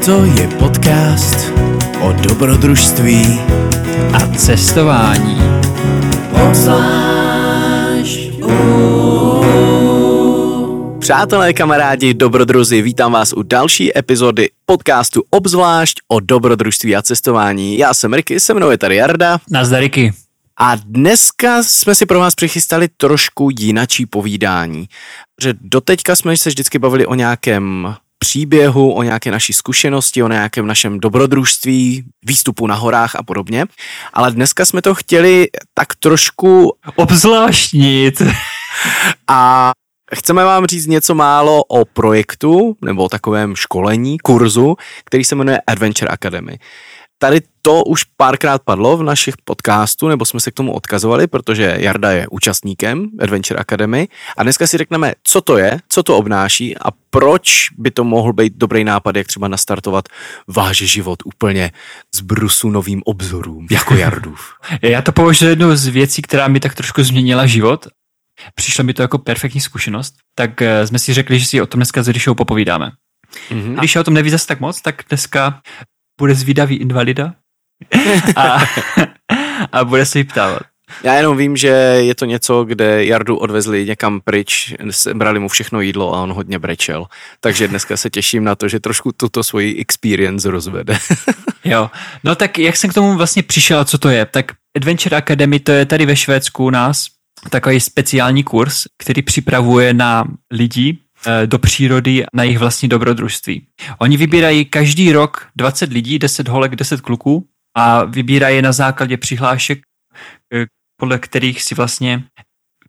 Toto je podcast o dobrodružství a cestování. Přátelé, kamarádi, dobrodruzi, vítám vás u další epizody podcastu Obzvlášť o dobrodružství a cestování. Já jsem Ricky, se mnou je tady Jarda. Nazdar Ricky. A dneska jsme si pro vás přichystali trošku jinačí povídání. Že doteďka jsme se vždycky bavili o nějakém příběhu, o nějaké naší zkušenosti, o nějakém našem dobrodružství, výstupu na horách a podobně. Ale dneska jsme to chtěli tak trošku obzvláštnit. A Chceme vám říct něco málo o projektu nebo o takovém školení, kurzu, který se jmenuje Adventure Academy. Tady to už párkrát padlo v našich podcastů, nebo jsme se k tomu odkazovali, protože Jarda je účastníkem Adventure Academy a dneska si řekneme, co to je, co to obnáší a proč by to mohl být dobrý nápad, jak třeba nastartovat váš život úplně z brusu novým obzorům, jako Jardův. Já to považuji jednu z věcí, která mi tak trošku změnila život. Přišlo mi to jako perfektní zkušenost, tak eh, jsme si řekli, že si o tom dneska s Ríšou popovídáme. Mm-hmm. Když o tom neví zase tak moc, tak dneska bude zvídavý invalida a, a bude se jí ptávat. Já jenom vím, že je to něco, kde Jardu odvezli někam pryč, brali mu všechno jídlo a on hodně brečel. Takže dneska se těším na to, že trošku tuto svoji experience rozvede. jo, no tak jak jsem k tomu vlastně přišel a co to je? Tak Adventure Academy to je tady ve Švédsku u nás takový speciální kurz, který připravuje na lidi, do přírody na jejich vlastní dobrodružství. Oni vybírají každý rok 20 lidí, 10 holek, 10 kluků a vybírají na základě přihlášek, eh, podle kterých si vlastně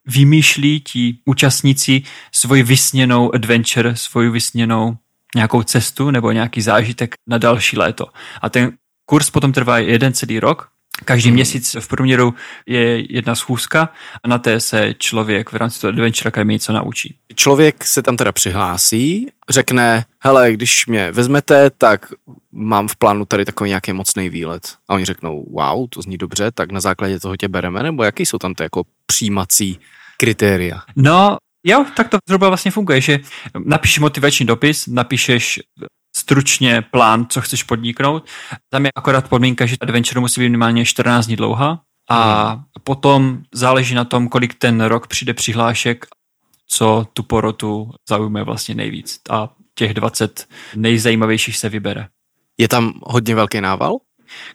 vymýšlí ti účastníci svoji vysněnou adventure, svoji vysněnou nějakou cestu nebo nějaký zážitek na další léto. A ten kurz potom trvá jeden celý rok Každý měsíc v průměru je jedna schůzka a na té se člověk v rámci toho Adventure Academy něco naučí. Člověk se tam teda přihlásí, řekne, hele, když mě vezmete, tak mám v plánu tady takový nějaký mocný výlet. A oni řeknou, wow, to zní dobře, tak na základě toho tě bereme, nebo jaký jsou tam ty jako přijímací kritéria? No, Jo, tak to zhruba vlastně funguje, že napíšeš motivační dopis, napíšeš stručně plán, co chceš podniknout. Tam je akorát podmínka, že adventure musí být minimálně 14 dní dlouhá a hmm. potom záleží na tom, kolik ten rok přijde přihlášek, co tu porotu zaujme vlastně nejvíc. A těch 20 nejzajímavějších se vybere. Je tam hodně velký nával?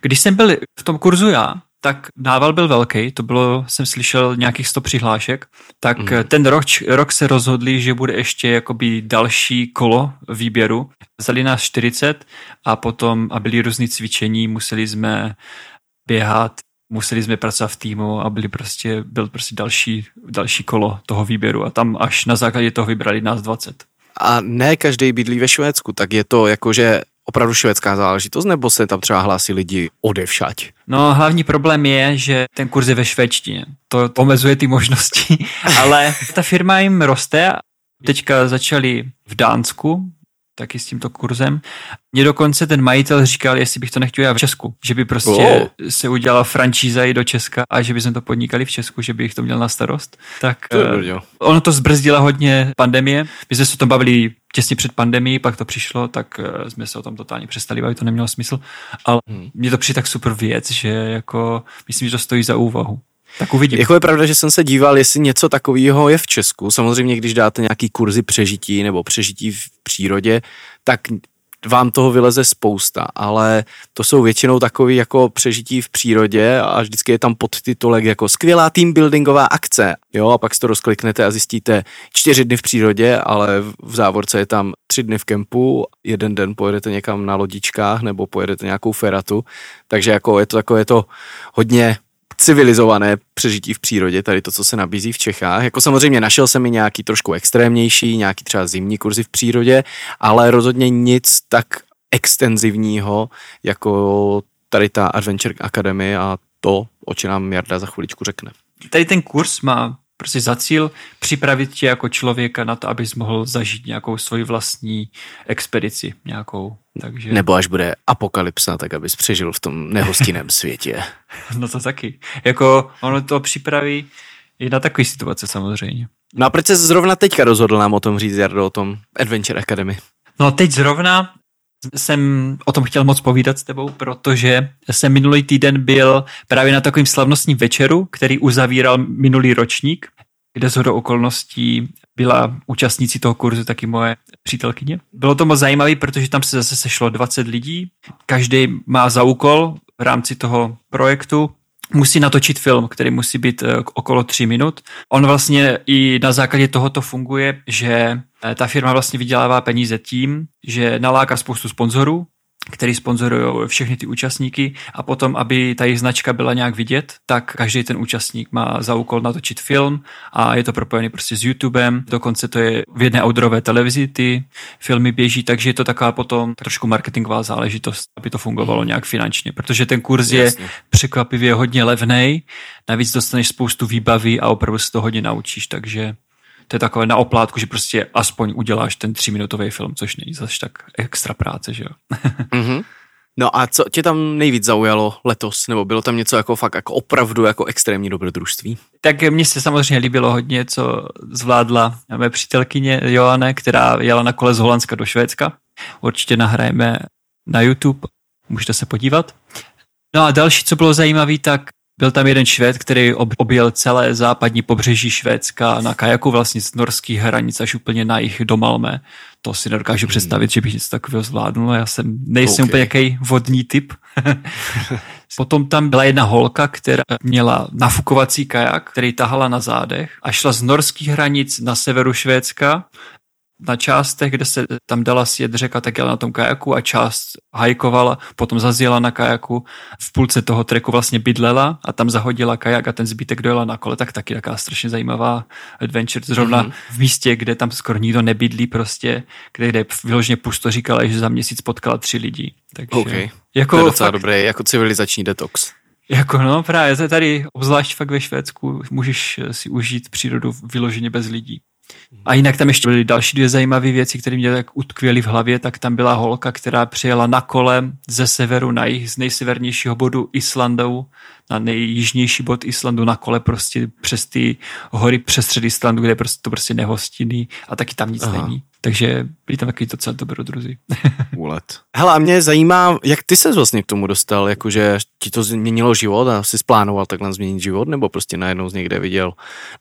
Když jsem byl v tom kurzu já, tak nával byl velký, to bylo, jsem slyšel nějakých 100 přihlášek, tak mm. ten rok, rok se rozhodli, že bude ještě jakoby další kolo výběru. Vzali nás 40 a potom, a byly různé cvičení, museli jsme běhat, museli jsme pracovat v týmu a byli prostě, byl prostě další, další kolo toho výběru a tam až na základě toho vybrali nás 20. A ne každý bydlí ve Švédsku, tak je to jako, že opravdu švédská záležitost, nebo se tam třeba hlásí lidi odevšať? No hlavní problém je, že ten kurz je ve švédštině. To omezuje ty možnosti, ale ta firma jim roste. Teďka začali v Dánsku, taky s tímto kurzem. Mně dokonce ten majitel říkal, jestli bych to nechtěl já v Česku, že by prostě oh. se udělala franšíza i do Česka a že by jsme to podnikali v Česku, že bych to měl na starost. Tak to uh, ono to zbrzdila hodně pandemie. My jsme se o tom bavili těsně před pandemií, pak to přišlo, tak uh, jsme se o tom totálně přestali bavit, to nemělo smysl. Ale hmm. mně to přijde tak super věc, že jako myslím, že to stojí za úvahu. Tak uvidím. Jako je pravda, že jsem se díval, jestli něco takového je v Česku. Samozřejmě, když dáte nějaký kurzy přežití nebo přežití v přírodě, tak vám toho vyleze spousta, ale to jsou většinou takové jako přežití v přírodě a vždycky je tam podtitulek jako skvělá team buildingová akce, jo, a pak si to rozkliknete a zjistíte čtyři dny v přírodě, ale v závorce je tam tři dny v kempu, jeden den pojedete někam na lodičkách nebo pojedete nějakou feratu, takže jako je to takové to hodně civilizované přežití v přírodě, tady to, co se nabízí v Čechách. Jako samozřejmě našel jsem i nějaký trošku extrémnější, nějaký třeba zimní kurzy v přírodě, ale rozhodně nic tak extenzivního, jako tady ta Adventure Academy a to, o čem nám Jarda za chviličku řekne. Tady ten kurz má prostě za cíl připravit tě jako člověka na to, abys mohl zažít nějakou svoji vlastní expedici, nějakou. Takže... Nebo až bude apokalypsa, tak abys přežil v tom nehostinném světě. no to taky. Jako ono to připraví i na takové situace samozřejmě. No a proč se zrovna teďka rozhodl nám o tom říct, Jardo, o tom Adventure Academy? No teď zrovna jsem o tom chtěl moc povídat s tebou, protože jsem minulý týden byl právě na takovým slavnostním večeru, který uzavíral minulý ročník, kde z okolností byla účastnící toho kurzu taky moje přítelkyně. Bylo to moc zajímavé, protože tam se zase sešlo 20 lidí. Každý má za úkol v rámci toho projektu musí natočit film, který musí být eh, okolo 3 minut. On vlastně i na základě tohoto funguje, že eh, ta firma vlastně vydělává peníze tím, že naláká spoustu sponzorů, který sponzorují všechny ty účastníky a potom, aby ta jejich značka byla nějak vidět, tak každý ten účastník má za úkol natočit film a je to propojený prostě s YouTubem, dokonce to je v jedné outdoorové televizi ty filmy běží, takže je to taková potom trošku marketingová záležitost, aby to fungovalo nějak finančně, protože ten kurz je Jasně. překvapivě hodně levný, navíc dostaneš spoustu výbavy a opravdu se to hodně naučíš, takže to je takové na oplátku, že prostě aspoň uděláš ten tříminutový film, což není zase tak extra práce, že jo. mm-hmm. No a co tě tam nejvíc zaujalo letos? Nebo bylo tam něco jako fakt jako opravdu jako extrémní dobrodružství? Tak mně se samozřejmě líbilo hodně, co zvládla mé přítelkyně Joanne, která jela na kole z Holandska do Švédska. Určitě nahrajeme na YouTube, můžete se podívat. No a další, co bylo zajímavé, tak byl tam jeden Švéd, který objel celé západní pobřeží Švédska na kajaku vlastně z norských hranic až úplně na jich do Malmé. To si nedokážu hmm. představit, že bych něco takového zvládnul. Já jsem, nejsem okay. úplně jaký vodní typ. Potom tam byla jedna holka, která měla nafukovací kajak, který tahala na zádech a šla z norských hranic na severu Švédska na částech, kde se tam dala sjet řeka, tak jela na tom kajaku a část hajkovala, potom zazjela na kajaku, v půlce toho treku vlastně bydlela a tam zahodila kajak a ten zbytek dojela na kole, tak taky taková strašně zajímavá adventure, zrovna mm-hmm. v místě, kde tam skoro nikdo nebydlí prostě, kde, kde vyloženě pusto říkala, že za měsíc potkala tři lidi. Takže, okay. jako to je docela fakt, dobré, jako civilizační detox. Jako no, právě tady, obzvlášť fakt ve Švédsku, můžeš si užít přírodu vyloženě bez lidí. A jinak tam ještě byly další dvě zajímavé věci, které mě tak utkvěly v hlavě, tak tam byla holka, která přijela na kole ze severu na jih, z nejsevernějšího bodu Islandu na nejjižnější bod Islandu na kole prostě přes ty hory přes Islandu, kde je prostě to prostě nehostinný a taky tam nic Aha. není. Takže byli tam takový docela dobrodruzi. Úlet. Hele, a mě zajímá, jak ty se vlastně k tomu dostal, jakože ti to změnilo život a jsi splánoval takhle změnit život, nebo prostě najednou z někde viděl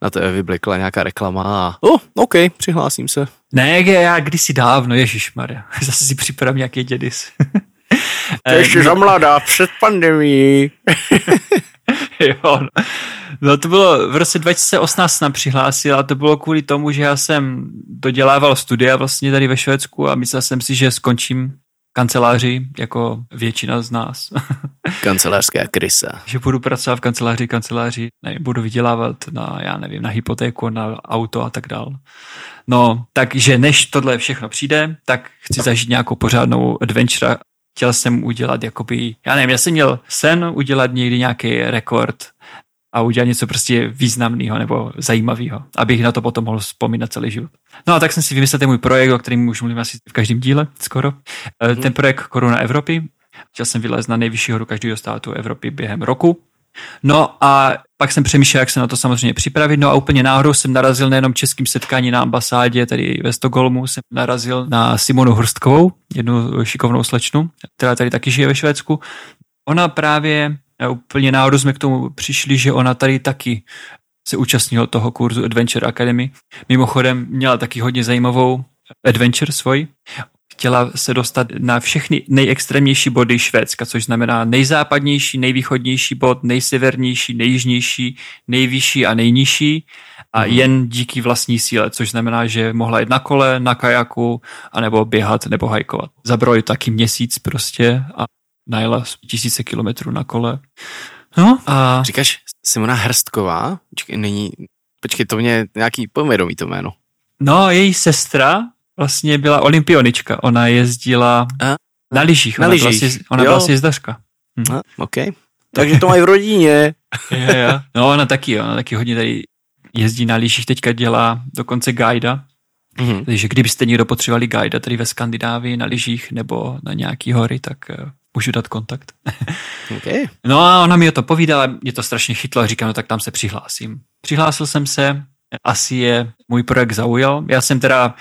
na té vyblekla nějaká reklama a oh, OK, přihlásím se. Ne, já kdysi dávno, Ježíš Maria, zase si připravím nějaký dědis. To ještě za mladá, před pandemí. jo, no. no. to bylo v roce 2018 nám přihlásil a to bylo kvůli tomu, že já jsem dodělával studia vlastně tady ve Švédsku a myslel jsem si, že skončím kanceláři, jako většina z nás. Kancelářská krysa. že budu pracovat v kanceláři, kanceláři, ne, budu vydělávat na, já nevím, na hypotéku, na auto a tak dál. No, takže než tohle všechno přijde, tak chci zažít nějakou pořádnou adventure chtěl jsem udělat jakoby, já nevím, já jsem měl sen udělat někdy nějaký rekord a udělat něco prostě významného nebo zajímavého, abych na to potom mohl vzpomínat celý život. No a tak jsem si vymyslel ten můj projekt, o kterém už mluvím asi v každém díle skoro. Hmm. Ten projekt Koruna Evropy. Chtěl jsem vylézt na nejvyšší horu každého státu Evropy během roku No a pak jsem přemýšlel, jak se na to samozřejmě připravit. No a úplně náhodou jsem narazil nejenom českým setkání na ambasádě, tady ve Stockholmu, jsem narazil na Simonu Hrstkovou, jednu šikovnou slečnu, která tady taky žije ve Švédsku. Ona právě, úplně náhodou jsme k tomu přišli, že ona tady taky se účastnila toho kurzu Adventure Academy. Mimochodem měla taky hodně zajímavou adventure svoj chtěla se dostat na všechny nejextrémnější body Švédska, což znamená nejzápadnější, nejvýchodnější bod, nejsevernější, nejjižnější, nejvyšší a nejnižší a mm. jen díky vlastní síle, což znamená, že mohla jít na kole, na kajaku, anebo běhat nebo hajkovat. Zabrali taky měsíc prostě a najela tisíce kilometrů na kole. No a... Říkáš Simona Hrstková? Počkej, není... Počkej, to mě nějaký povědomí to jméno. No, její sestra vlastně byla olympionička. Ona jezdila a? na lyžích. Na ona, lyžích. Byla, ona byla sjezdařka. Hm. A, OK. Takže to mají v rodině. je, je. No ona taky, ona taky hodně tady jezdí na lyžích, teďka dělá dokonce guida. Mm-hmm. Takže kdybyste někdo potřebovali guida tady ve Skandinávii na lyžích nebo na nějaký hory, tak uh, můžu dát kontakt. okay. No a ona mi o to povídala, mě to strašně chytlo a říkám, no tak tam se přihlásím. Přihlásil jsem se, asi je můj projekt zaujal. Já jsem teda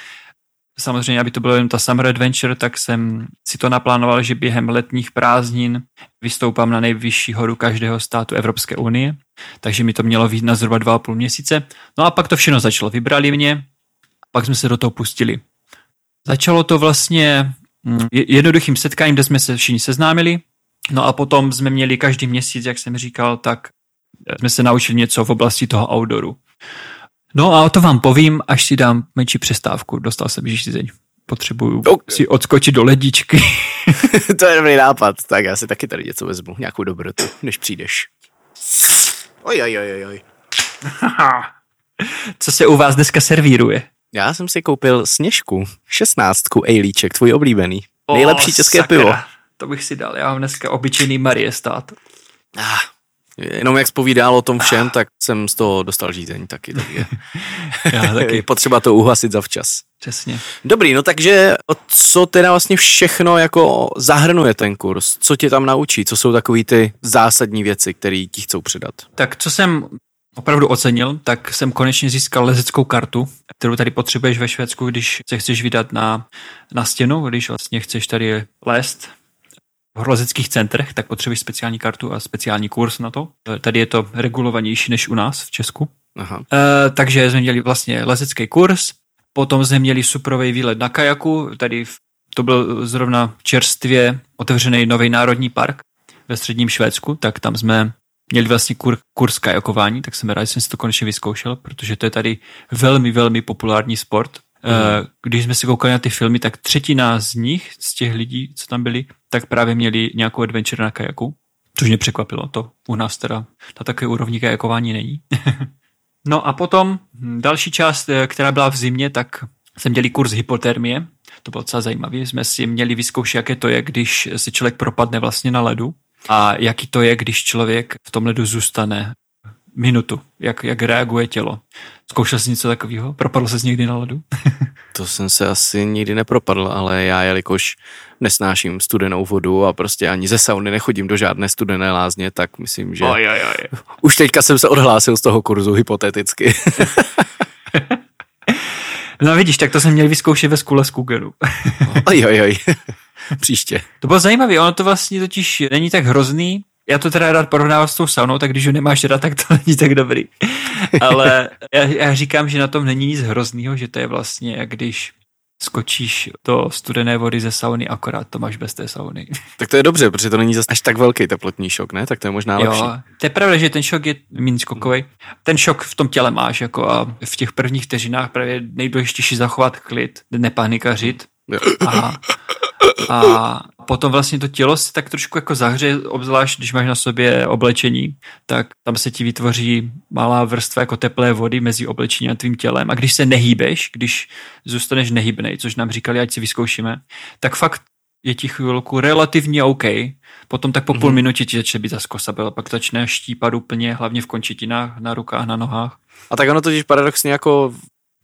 samozřejmě, aby to bylo jen ta Summer Adventure, tak jsem si to naplánoval, že během letních prázdnin vystoupám na nejvyšší horu každého státu Evropské unie, takže mi to mělo být na zhruba dva a půl měsíce. No a pak to všechno začalo. Vybrali mě, pak jsme se do toho pustili. Začalo to vlastně mm, jednoduchým setkáním, kde jsme se všichni seznámili, no a potom jsme měli každý měsíc, jak jsem říkal, tak jsme se naučili něco v oblasti toho outdooru. No a o to vám povím, až si dám menší přestávku. Dostal jsem žízeň. Potřebuju okay. si odskočit do ledičky. to je dobrý nápad. Tak já si taky tady něco vezmu, nějakou dobrotu, než přijdeš. Oj, oj, oj, oj. Co se u vás dneska servíruje? Já jsem si koupil sněžku, šestnáctku Ejlíček, tvůj oblíbený. Nejlepší oh, české sakra. pivo. To bych si dal, já mám dneska obyčejný Marie stát. Ah, Jenom jak zpovídal o tom všem, tak jsem z toho dostal žízeň taky. Tak je. Já taky. Potřeba to uhasit zavčas. Přesně. Dobrý, no takže co teda vlastně všechno jako zahrnuje ten kurz? Co tě tam naučí? Co jsou takové ty zásadní věci, které ti chcou předat? Tak co jsem opravdu ocenil, tak jsem konečně získal lezeckou kartu, kterou tady potřebuješ ve Švédsku, když se chceš vydat na, na stěnu, když vlastně chceš tady lézt v horolezeckých centrech, tak potřebuješ speciální kartu a speciální kurz na to. Tady je to regulovanější než u nás v Česku. Aha. E, takže jsme měli vlastně lezecký kurz, potom jsme měli suprový výlet na kajaku, tady v, to byl zrovna čerstvě otevřený nový národní park ve středním Švédsku, tak tam jsme měli vlastně kur, kurz kajakování, tak jsem rád, že jsem si to konečně vyzkoušel, protože to je tady velmi, velmi populární sport. Mm. Když jsme si koukali na ty filmy, tak třetina z nich, z těch lidí, co tam byli, tak právě měli nějakou adventure na kajaku, což mě překvapilo. To u nás teda na takové úrovni kajakování není. no a potom hm, další část, eh, která byla v zimě, tak jsem měli kurz hypotermie. To bylo docela zajímavé. Jsme si měli vyzkoušet, jaké to je, když se člověk propadne vlastně na ledu a jaký to je, když člověk v tom ledu zůstane minutu, jak, jak reaguje tělo. Zkoušel jsi něco takového? Propadl jsi někdy na ledu? to jsem se asi nikdy nepropadl, ale já, jelikož nesnáším studenou vodu a prostě ani ze sauny nechodím do žádné studené lázně, tak myslím, že oj, oj, oj. už teďka jsem se odhlásil z toho kurzu hypoteticky. no vidíš, tak to jsem měl vyzkoušet ve skule z Kugeru. oj, oj, oj. Příště. To bylo zajímavé, ono to vlastně totiž není tak hrozný, já to teda rád porovnávám s tou saunou, tak když ho nemáš rád, tak to není tak dobrý. Ale já, já říkám, že na tom není nic hroznýho, že to je vlastně, jak když skočíš do studené vody ze sauny, akorát to máš bez té sauny. Tak to je dobře, protože to není zase až tak velký teplotní šok, ne? Tak to je možná lepší. Jo, to je pravda, že ten šok je méně skokový. Ten šok v tom těle máš jako a v těch prvních vteřinách právě nejdůležitější zachovat klid, nepanikařit. A, a potom vlastně to tělo se tak trošku jako zahře, obzvlášť když máš na sobě oblečení, tak tam se ti vytvoří malá vrstva jako teplé vody mezi oblečením a tvým tělem. A když se nehýbeš, když zůstaneš nehybnej, což nám říkali, ať si vyzkoušíme, tak fakt je ti chvilku relativně OK. Potom tak po mm-hmm. půl mhm. minutě ti začne být zaskosabel, pak začne štípat úplně, hlavně v končetinách, na rukách, na nohách. A tak ono totiž paradoxně jako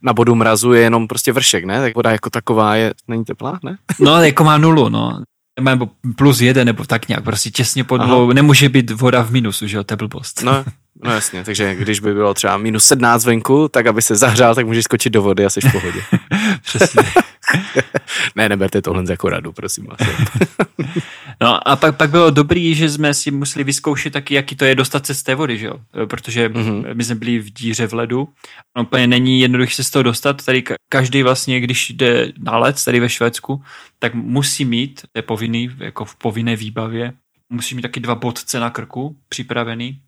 na bodu mrazu je jenom prostě vršek, ne? Tak voda jako taková je, není teplá, ne? No, jako má nulu, no. Nebo plus jeden, nebo tak nějak, prostě těsně pod dvou. Nemůže být voda v minusu, že jo, to je blbost. No, no jasně, takže když by bylo třeba minus 17 venku, tak aby se zahřál, tak můžeš skočit do vody a jsi v pohodě. Přesně. ne, neberte tohle jako radu, prosím vás. no a pak, pak bylo dobrý, že jsme si museli vyzkoušet taky, jaký to je dostat se z té vody, že jo? Protože mm-hmm. my jsme byli v díře v ledu. No, úplně není jednoduché se z toho dostat. Tady každý vlastně, když jde na led, tady ve Švédsku, tak musí mít, je povinný, jako v povinné výbavě, musí mít taky dva bodce na krku připravený,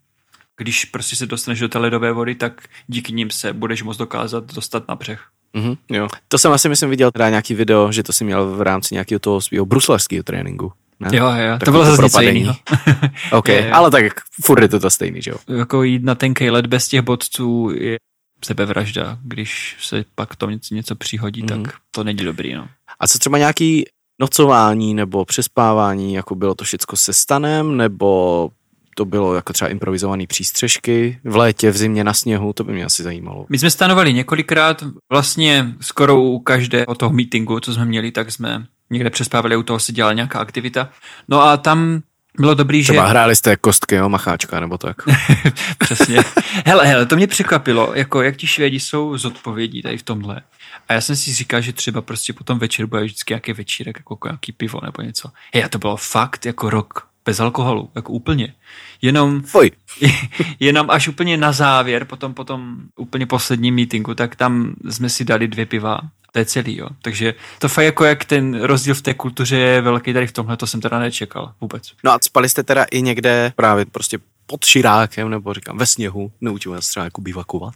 když prostě se dostaneš do té ledové vody, tak díky nim se budeš moct dokázat dostat na břeh. Mm-hmm, jo. To jsem asi myslím viděl teda nějaký video, že to si měl v rámci nějakého toho svého bruslařského tréninku. Ne? Jo, jo, tak to bylo zase něco jiného. OK, je, ale tak furt je to to stejný, že jo? Jako jít na tenkej led bez těch bodců je sebevražda. Když se pak to něco, něco přihodí, mm-hmm. tak to není dobrý, no. A co třeba nějaký nocování nebo přespávání, jako bylo to všecko se stanem, nebo to bylo jako třeba improvizované přístřežky v létě, v zimě, na sněhu, to by mě asi zajímalo. My jsme stanovali několikrát, vlastně skoro u každého toho meetingu, co jsme měli, tak jsme někde přespávali, u toho se dělala nějaká aktivita. No a tam bylo dobrý, Třeba že... hráli jste kostky, jo, macháčka, nebo tak. Přesně. hele, hele, to mě překvapilo, jako jak ti Švédi jsou zodpovědní tady v tomhle. A já jsem si říkal, že třeba prostě potom večer bude vždycky nějaký večírek, jako nějaký pivo nebo něco. Hej, a to bylo fakt jako rok bez alkoholu, jako úplně. Jenom, Fuj. jenom až úplně na závěr, potom, potom úplně poslední meetingu, tak tam jsme si dali dvě piva to je celý, jo. Takže to fakt jako jak ten rozdíl v té kultuře je velký tady v tomhle, to jsem teda nečekal vůbec. No a spali jste teda i někde právě prostě pod širákem, nebo říkám ve sněhu, neučíme se třeba jako bivakovat,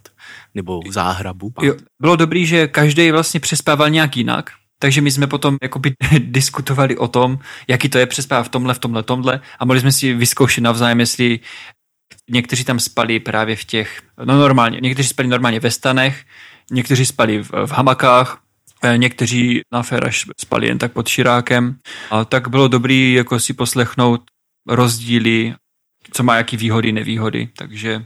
nebo v záhrabu. Jo, bylo dobrý, že každý vlastně přespával nějak jinak, takže my jsme potom jakoby diskutovali o tom, jaký to je přespávat v tomhle, v tomhle, tomhle a mohli jsme si vyzkoušet navzájem, jestli někteří tam spali právě v těch, no normálně, někteří spali normálně ve stanech, někteří spali v, v hamakách, Eh, někteří na Feraš spali jen tak pod širákem. A tak bylo dobrý jako si poslechnout rozdíly, co má jaký výhody, nevýhody. Takže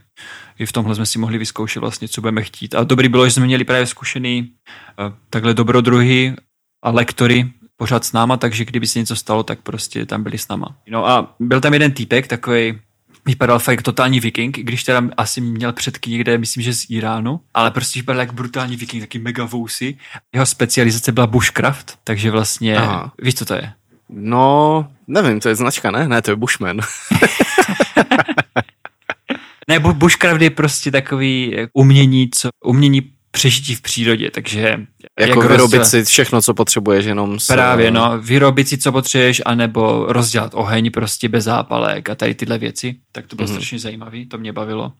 i v tomhle jsme si mohli vyzkoušet vlastně, co budeme chtít. A dobrý bylo, že jsme měli právě zkušený eh, takhle dobrodruhy a lektory pořád s náma, takže kdyby se něco stalo, tak prostě tam byli s náma. No a byl tam jeden týpek, takový vypadal fakt totální viking, i když teda asi měl předky někde, myslím, že z Iránu, ale prostě vypadal jak brutální viking, taky mega vousy. Jeho specializace byla bushcraft, takže vlastně, Aha. víš, co to je? No, nevím, to je značka, ne? Ne, to je Bushman. ne, bushcraft je prostě takový umění, co, umění přežití v přírodě, takže... Jako jak vyrobit roz... si všechno, co potřebuješ, jenom s... Právě, no, vyrobit si, co potřebuješ, anebo rozdělat oheň prostě bez zápalek a tady tyhle věci, tak to bylo mm-hmm. strašně zajímavé, to mě bavilo.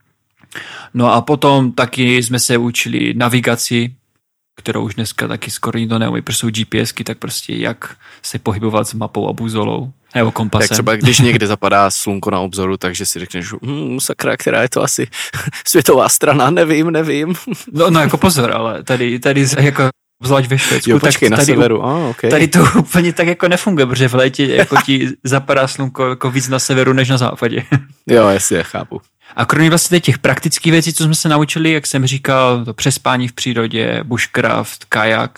No a potom taky jsme se učili navigaci, kterou už dneska taky skoro nikdo neumí, protože jsou GPSky, tak prostě jak se pohybovat s mapou a buzolou. Nebo kompasem. Tak třeba když někde zapadá slunko na obzoru, takže si řekneš, hm, sakra, která je to asi světová strana, nevím, nevím. No, no jako pozor, ale tady, tady jako zvlášť ve Švédsku. Jo, počkej, tak tady, na severu, ah, okay. tady to úplně tak jako nefunguje, protože v létě jako ti zapadá slunko jako víc na severu než na západě. jo, jasně, chápu. A kromě vlastně těch praktických věcí, co jsme se naučili, jak jsem říkal, to přespání v přírodě, bushcraft, kajak,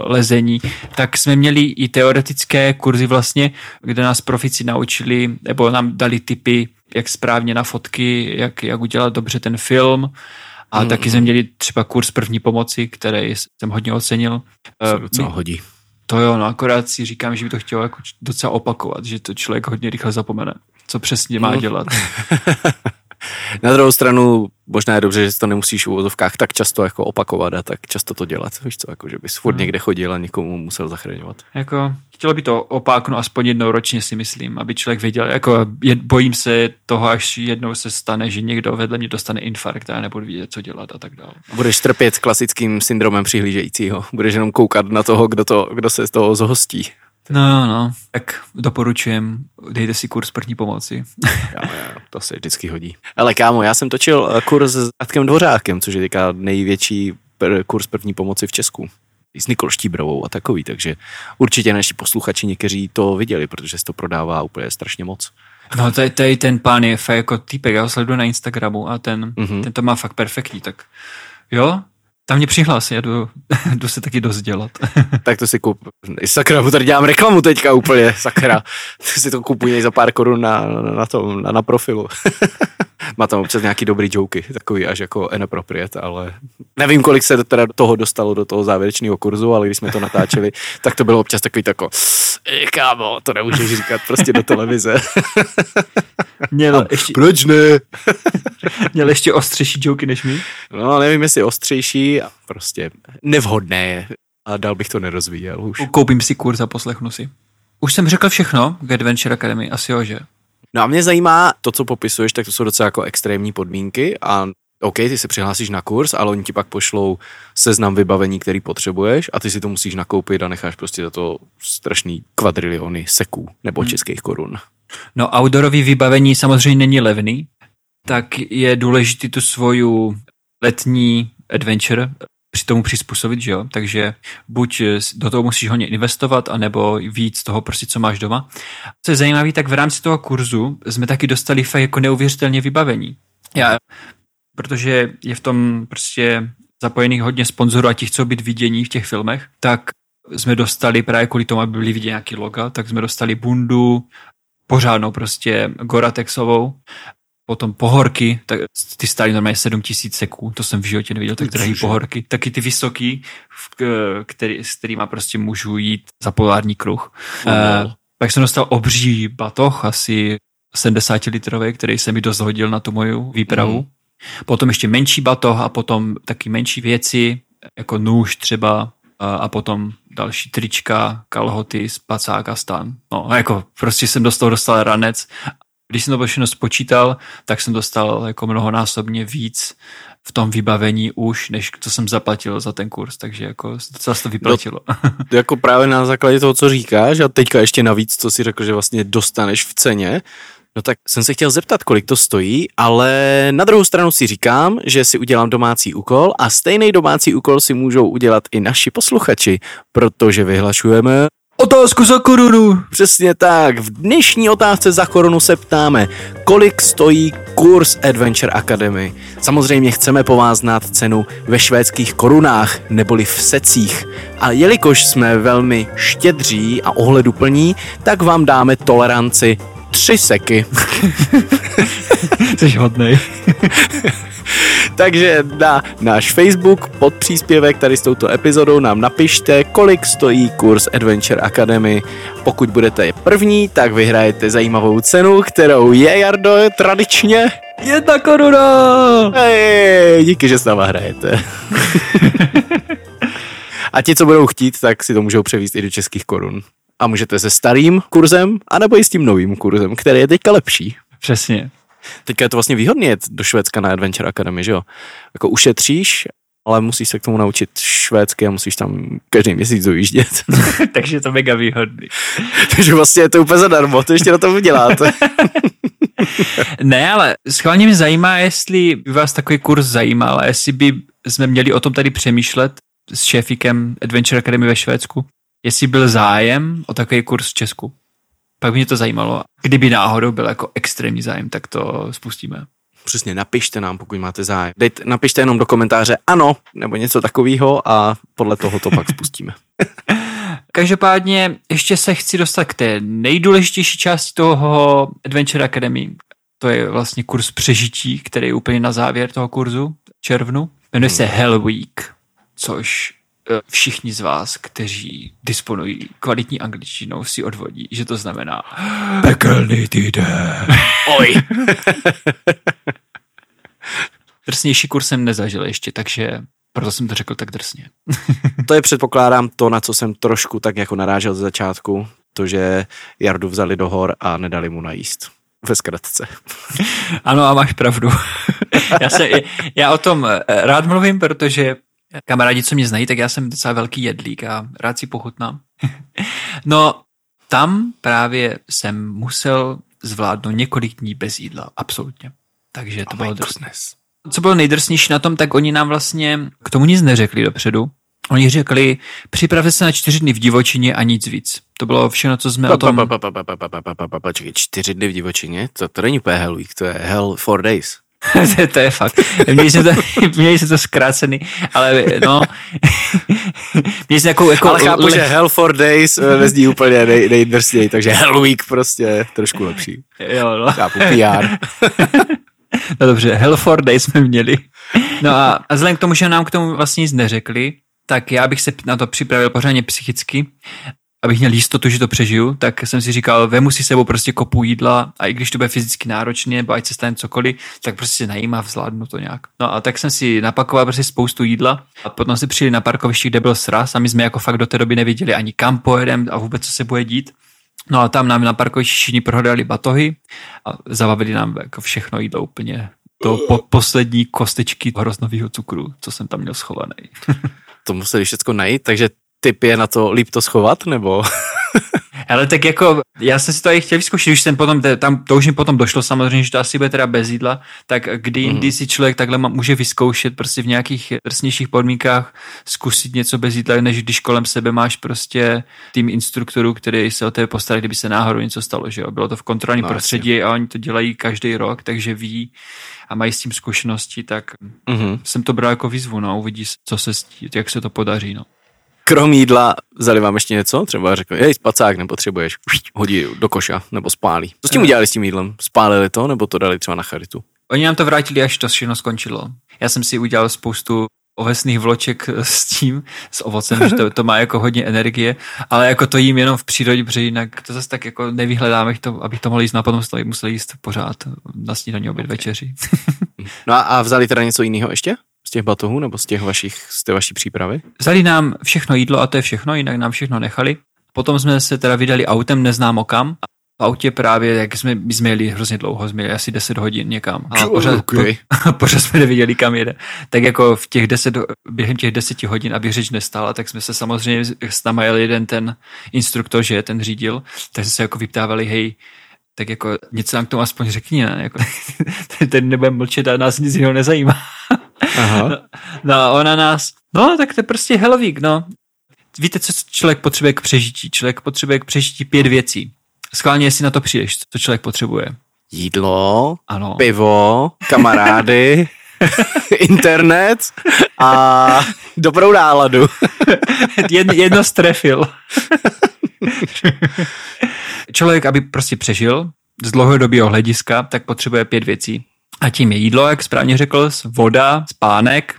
lezení, tak jsme měli i teoretické kurzy vlastně, kde nás profici naučili, nebo nám dali tipy, jak správně na fotky, jak, jak udělat dobře ten film. A mm, taky jsme měli třeba kurz první pomoci, který jsem hodně ocenil. Se docela hodí. To jo, no akorát si říkám, že by to chtělo jako docela opakovat, že to člověk hodně rychle zapomene, co přesně má no. dělat. Na druhou stranu možná je dobře, že to nemusíš v úvozovkách tak často jako opakovat a tak často to dělat. Víš co, jako že bys furt hmm. někde chodil a někomu musel zachraňovat. Jako, chtělo by to opáknout aspoň jednou ročně si myslím, aby člověk věděl, jako je, bojím se toho, až jednou se stane, že někdo vedle mě dostane infarkt a já nebudu vědět, co dělat a tak dále. Budeš trpět klasickým syndromem přihlížejícího. Budeš jenom koukat na toho, kdo, to, kdo se z toho zhostí. No, no, tak doporučujem, dejte si kurz první pomoci. jo, jo, to se vždycky hodí. Ale kámo, já jsem točil eh, kurz s Atkem Dvořákem, což je teďka největší kurz první pomoci v Česku. S Nikol Štíbrovou a takový, takže určitě naši posluchači někteří to viděli, protože se to prodává úplně strašně moc. No tady, tady ten pán je fakt jako týpek, já ho sleduju na Instagramu a ten, mm-hmm. ten to má fakt perfektní, tak jo, tam mě přihlásí, já jdu, jdu se taky dost dělat. tak to si kup. Sakra, tady dělám reklamu teďka úplně, sakra. si to kupuji za pár korun na, na, tom, na, na profilu. Má tam občas nějaký dobrý joky, takový až jako inappropriate, ale nevím, kolik se teda toho dostalo do toho závěrečného kurzu, ale když jsme to natáčeli, tak to bylo občas takový tako, kámo, to nemůžeš říkat prostě do televize. Měl ještě... Proč ne? Měl ještě ostřejší joky než my? No, nevím, jestli ostřejší, a prostě nevhodné je. A dál bych to nerozvíjel už. Koupím si kurz a poslechnu si. Už jsem řekl všechno k Adventure Academy, asi jo, že? No a mě zajímá to, co popisuješ, tak to jsou docela jako extrémní podmínky a OK, ty se přihlásíš na kurz, ale oni ti pak pošlou seznam vybavení, který potřebuješ a ty si to musíš nakoupit a necháš prostě za to strašný kvadriliony seků nebo hmm. českých korun. No outdoorový vybavení samozřejmě není levný, tak je důležité tu svoju letní adventure při tomu přizpůsobit, že jo? Takže buď do toho musíš hodně investovat, anebo víc toho prostě, co máš doma. Co je zajímavé, tak v rámci toho kurzu jsme taky dostali fakt jako neuvěřitelně vybavení. Já, protože je v tom prostě zapojených hodně sponzorů a těch, co být vidění v těch filmech, tak jsme dostali právě kvůli tomu, aby byli vidět nějaký loga, tak jsme dostali bundu, pořádnou prostě Goratexovou, potom pohorky, tak ty stály normálně 7000 seků, to jsem v životě neviděl, tak drahý pohorky. Taky ty vysoký, který, s kterýma prostě můžu jít za polární kruh. Uh, pak jsem dostal obří batoh, asi 70 litrový, který se mi dost hodil na tu moju výpravu. Mm. Potom ještě menší batoh a potom taky menší věci, jako nůž třeba a, a potom další trička, kalhoty, spacák a stan. No, jako prostě jsem dostal, dostal ranec. Když jsem to všechno spočítal, tak jsem dostal jako mnohonásobně víc v tom vybavení už, než co jsem zaplatil za ten kurz, takže jako docela to vyplatilo. No, jako právě na základě toho, co říkáš a teďka ještě navíc, co si řekl, že vlastně dostaneš v ceně, No tak jsem se chtěl zeptat, kolik to stojí, ale na druhou stranu si říkám, že si udělám domácí úkol a stejný domácí úkol si můžou udělat i naši posluchači, protože vyhlašujeme Otázku za korunu. Přesně tak. V dnešní otázce za korunu se ptáme, kolik stojí kurz Adventure Academy. Samozřejmě chceme po vás znát cenu ve švédských korunách, neboli v secích. A jelikož jsme velmi štědří a ohleduplní, tak vám dáme toleranci tři seky. Jsi hodnej. Takže na náš Facebook pod příspěvek tady s touto epizodou nám napište, kolik stojí kurz Adventure Academy. Pokud budete první, tak vyhrajete zajímavou cenu, kterou je, Jardo, tradičně Jedna koruna! Hej, díky, že s náma hrajete. A ti, co budou chtít, tak si to můžou převíst i do českých korun a můžete se starým kurzem, anebo i s tím novým kurzem, který je teďka lepší. Přesně. Teďka je to vlastně výhodné jet do Švédska na Adventure Academy, že jo? Jako ušetříš, ale musíš se k tomu naučit švédsky a musíš tam každý měsíc dojíždět. Takže je to mega výhodný. Takže vlastně je to úplně zadarmo, to ještě na tom děláte. ne, ale schválně mě zajímá, jestli by vás takový kurz zajímal a jestli by jsme měli o tom tady přemýšlet s šéfikem Adventure Academy ve Švédsku jestli byl zájem o takový kurz v Česku. Pak by mě to zajímalo. Kdyby náhodou byl jako extrémní zájem, tak to spustíme. Přesně, napište nám, pokud máte zájem. Dejte, napište jenom do komentáře ano, nebo něco takového a podle toho to pak spustíme. Každopádně ještě se chci dostat k té nejdůležitější části toho Adventure Academy. To je vlastně kurz přežití, který je úplně na závěr toho kurzu červnu. Jmenuje se hmm. Hell Week, což všichni z vás, kteří disponují kvalitní angličtinou, si odvodí, že to znamená pekelný týden. Oj. Drsnější kurz jsem nezažil ještě, takže proto jsem to řekl tak drsně. to je předpokládám to, na co jsem trošku tak jako narážel ze začátku, to, že Jardu vzali do hor a nedali mu najíst. Ve zkratce. Ano a máš pravdu. já, se, já o tom eh, rád mluvím, protože kamarádi, co mě znají, tak já jsem docela velký jedlík a rád si pochutnám. no, tam právě jsem musel zvládnout několik dní bez jídla, absolutně. Takže to oh bylo drsné. Co bylo nejdrsnější na tom, tak oni nám vlastně k tomu nic neřekli dopředu. Oni řekli, připravte se na čtyři dny v divočině a nic víc. To bylo všechno, co jsme o tom... Počkej, čtyři dny v divočině? To, to není úplně Hell Week, to je Hell Four Days. to je fakt. Měli se to, měli se to zkrácený, ale no, měli se jako, jako ale chápu, le... že Hell for Days eh, nezdí úplně nej, nejdrsněji, takže Hell Week prostě je trošku lepší. Jo, no. Chápu, PR. no dobře, Hell for Days jsme měli. No a, a vzhledem k tomu, že nám k tomu vlastně nic neřekli, tak já bych se na to připravil pořádně psychicky abych měl jistotu, že to přežiju, tak jsem si říkal, vemu si sebou prostě kopu jídla a i když to bude fyzicky náročné, nebo ať se stane cokoliv, tak prostě se najím a vzládnu to nějak. No a tak jsem si napakoval prostě spoustu jídla a potom si přijeli na parkovišti, kde byl sraz a my jsme jako fakt do té doby neviděli ani kam pojedem a vůbec co se bude dít. No a tam nám na parkovišti všichni prohledali batohy a zabavili nám jako všechno jídlo úplně do po, poslední kostičky hroznového cukru, co jsem tam měl schovaný. to museli všechno najít, takže tip je na to líp to schovat, nebo? Ale tak jako, já jsem si to i chtěl vyzkoušet, když jsem potom, tam to už mi potom došlo samozřejmě, že to asi bude teda bez jídla, tak kdy mm. jindy si člověk takhle může vyzkoušet prostě v nějakých drsnějších podmínkách zkusit něco bez jídla, než když kolem sebe máš prostě tým instruktorů, který se o tebe postará, kdyby se náhodou něco stalo, že jo. Bylo to v kontrolním no, prostředí jasně. a oni to dělají každý rok, takže ví a mají s tím zkušenosti, tak mm-hmm. jsem to bral jako výzvu, no, uvidí, co se, jak se to podaří, no. Krom jídla vzali vám ještě něco? Třeba řekli, hej, spacák nepotřebuješ, hodí do koša nebo spálí. Co s tím Eh. udělali s tím jídlem? Spálili to nebo to dali třeba na charitu? Oni nám to vrátili, až to všechno skončilo. Já jsem si udělal spoustu ovesných vloček s tím, s ovocem, že to, to má jako hodně energie, ale jako to jím jenom v přírodě, protože jinak to zase tak jako nevyhledám, abych to, abych to mohl jíst na potom to musel jíst pořád na snídaní, oběd, večeři. No a, a vzali teda něco jiného ještě? Z těch batohů nebo z těch vašich, z té vaší přípravy? Vzali nám všechno jídlo a to je všechno, jinak nám všechno nechali. Potom jsme se teda vydali autem neznámo kam. V autě právě, jak jsme, my jsme jeli hrozně dlouho, jsme jeli asi 10 hodin někam. A pořád, Okay. po, pořád jsme nevěděli, kam jede. Tak jako v těch 10, během těch deseti hodin, aby řeč nestála, tak jsme se samozřejmě s náma jel jeden ten instruktor, že ten řídil, tak jsme se jako vyptávali, hej, tak jako něco nám k tomu aspoň řekni, ne? Jako, ten nebude mlčet a nás nic jiného nezajímá. Aha. No a ona nás, no tak to je prostě Helvík, no. Víte, co člověk potřebuje k přežití? Člověk potřebuje k přežití pět věcí. Schválně, jestli na to přijdeš, co člověk potřebuje. Jídlo, Ano. pivo, kamarády, internet a dobrou náladu. Jed, jedno strefil. Člověk, aby prostě přežil z dlouhodobého hlediska, tak potřebuje pět věcí. A tím je jídlo, jak správně řekl, voda, spánek,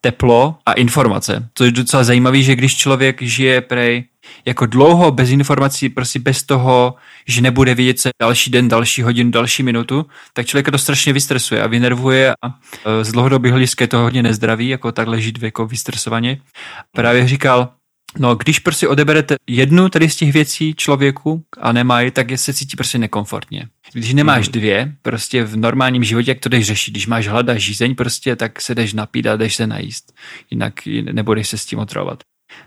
teplo a informace. To je docela zajímavé, že když člověk žije prej jako dlouho bez informací, prostě bez toho, že nebude vědět se další den, další hodinu, další minutu, tak člověka to strašně vystresuje a vynervuje a e, z dlouhodobého hlediska je to hodně nezdravý, jako takhle žít jako vystresovaně. Právě říkal, No, když prostě odeberete jednu tady z těch věcí člověku a nemají, tak je se cítí prostě nekomfortně. Když nemáš dvě, prostě v normálním životě, jak to jdeš řešit, když máš hlad a žízeň, prostě tak se jdeš napít a jdeš se najíst. Jinak nebudeš se s tím otravovat.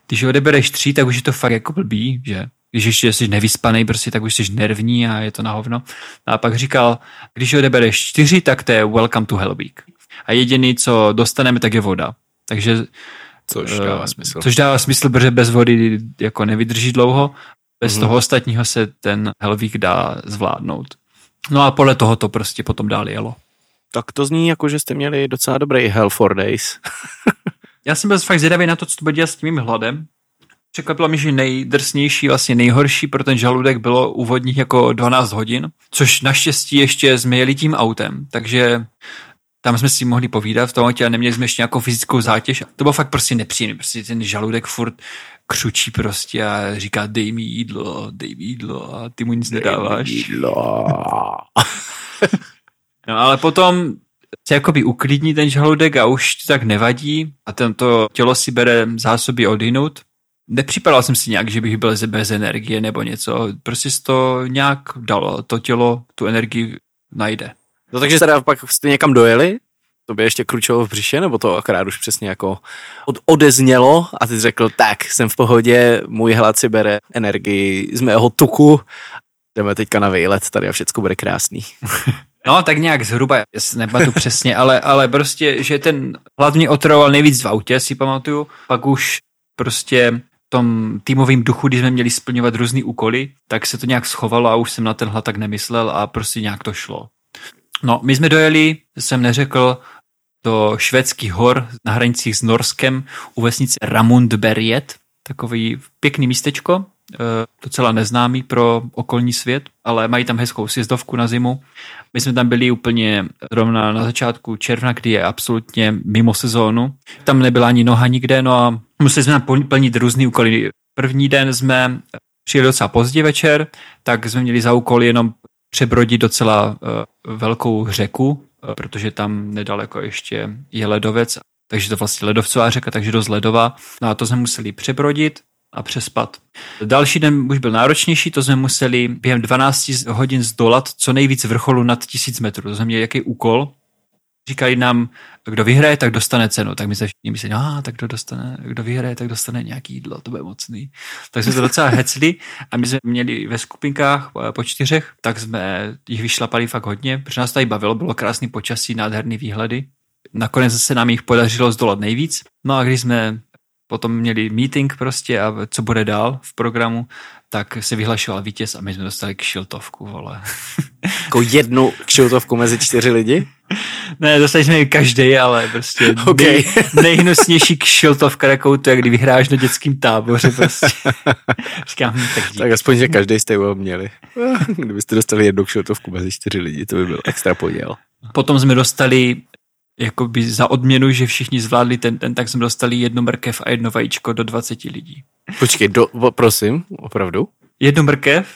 Když odebereš tři, tak už je to fakt jako blbý, že? Když ještě jsi nevyspaný, prostě tak už jsi nervní a je to na hovno. A pak říkal, když odebereš čtyři, tak to je welcome to Hell Week. A jediný, co dostaneme, tak je voda. Takže Což dává smysl. Což dává smysl, protože bez vody jako nevydrží dlouho, bez mm-hmm. toho ostatního se ten Helvík dá zvládnout. No a podle toho to prostě potom dál jelo. Tak to zní jako, že jste měli docela dobrý Hell for Days. Já jsem byl fakt zvědavý na to, co to bude dělat s tím mým hladem. Překvapilo mi, že nejdrsnější, vlastně nejhorší pro ten žaludek bylo úvodních jako 12 hodin, což naštěstí ještě jsme jeli tím autem, takže tam jsme si mohli povídat v tom autě a neměli jsme ještě nějakou fyzickou zátěž. To bylo fakt prostě nepříjemné, prostě ten žaludek furt křučí prostě a říká dej mi jídlo, dej mi jídlo a ty mu nic nedáváš. Jídlo. no ale potom se jakoby uklidní ten žaludek a už to tak nevadí a tento tělo si bere zásoby odinut. Nepřipadal jsem si nějak, že bych byl bez energie nebo něco. Prostě to nějak dalo. To tělo tu energii najde. No takže teda pak jste někam dojeli? To by ještě kručilo v břiše, nebo to akorát už přesně jako od, odeznělo a ty jsi řekl, tak, jsem v pohodě, můj hlad si bere energii z mého tuku, jdeme teďka na výlet tady a všechno bude krásný. No, tak nějak zhruba, nepamatuju přesně, ale, ale prostě, že ten hlad mě otravoval nejvíc v autě, si pamatuju, pak už prostě v tom týmovém duchu, když jsme měli splňovat různé úkoly, tak se to nějak schovalo a už jsem na ten hlad tak nemyslel a prostě nějak to šlo. No, my jsme dojeli, jsem neřekl, do švédských hor na hranicích s Norskem u vesnice Ramundberget, takový pěkný místečko, docela neznámý pro okolní svět, ale mají tam hezkou sjezdovku na zimu. My jsme tam byli úplně rovna na začátku června, kdy je absolutně mimo sezónu. Tam nebyla ani noha nikde, no a museli jsme plnit různý úkoly. První den jsme přijeli docela pozdě večer, tak jsme měli za úkol jenom přebrodit docela uh, velkou řeku, uh, protože tam nedaleko ještě je ledovec, takže to vlastně ledovcová řeka, takže dost ledová. No a to jsme museli přebrodit a přespat. Další den už byl náročnější, to jsme museli během 12 hodin zdolat co nejvíc vrcholu nad 1000 metrů. To jsme měli jaký úkol. Říkali nám, kdo vyhraje, tak dostane cenu. Tak my se všichni mysleli, a tak kdo dostane, kdo vyhraje, tak dostane nějaký jídlo, to bude mocný. Tak jsme to docela hecli a my jsme měli ve skupinkách po čtyřech, tak jsme jich vyšlapali fakt hodně, protože nás tady bavilo, bylo krásný počasí, nádherný výhledy. Nakonec se nám jich podařilo zdolat nejvíc. No a když jsme potom měli meeting prostě a co bude dál v programu, tak se vyhlašoval vítěz a my jsme dostali kšiltovku, vole. Jako jednu kšiltovku mezi čtyři lidi? Ne, dostali jsme ji každý, ale prostě Okay. nej, nejhnusnější kšiltovka, jakou to je, kdy vyhráš na dětském táboře prostě. Říkám, hm, tak. Tak aspoň, že každý jste ho měli. Kdybyste dostali jednu kšiltovku mezi čtyři lidi, to by byl extra poděl. Potom jsme dostali jakoby za odměnu, že všichni zvládli ten, ten, tak jsme dostali jednu mrkev a jedno vajíčko do 20 lidí. Počkej, do, prosím, opravdu? Jednu mrkev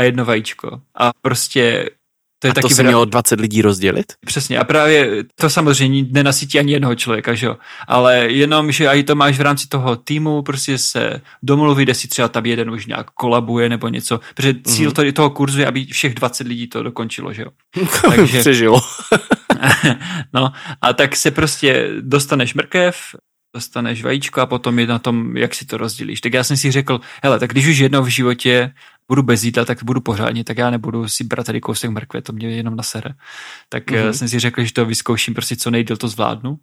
a jedno vajíčko. A prostě to je A to taky se vra- mělo 20 lidí rozdělit? Přesně. A právě to samozřejmě nenasytí ani jednoho člověka, že jo. Ale jenom, že i to máš v rámci toho týmu, prostě se domluví, kde si třeba tam jeden už nějak kolabuje nebo něco. Protože cíl mm-hmm. toho kurzu je, aby všech 20 lidí to dokončilo, že jo. Takže- Přežilo. no a tak se prostě dostaneš mrkev, dostaneš vajíčko a potom je na tom, jak si to rozdělíš. Tak já jsem si řekl, hele, tak když už jednou v životě budu bez jídla, tak budu pořádně, tak já nebudu si brát tady kousek mrkve, to mě jenom nasere. Tak Mhm. mm-hmm. jsem si řekl, že to vyzkouším, prostě co nejdíl to zvládnu.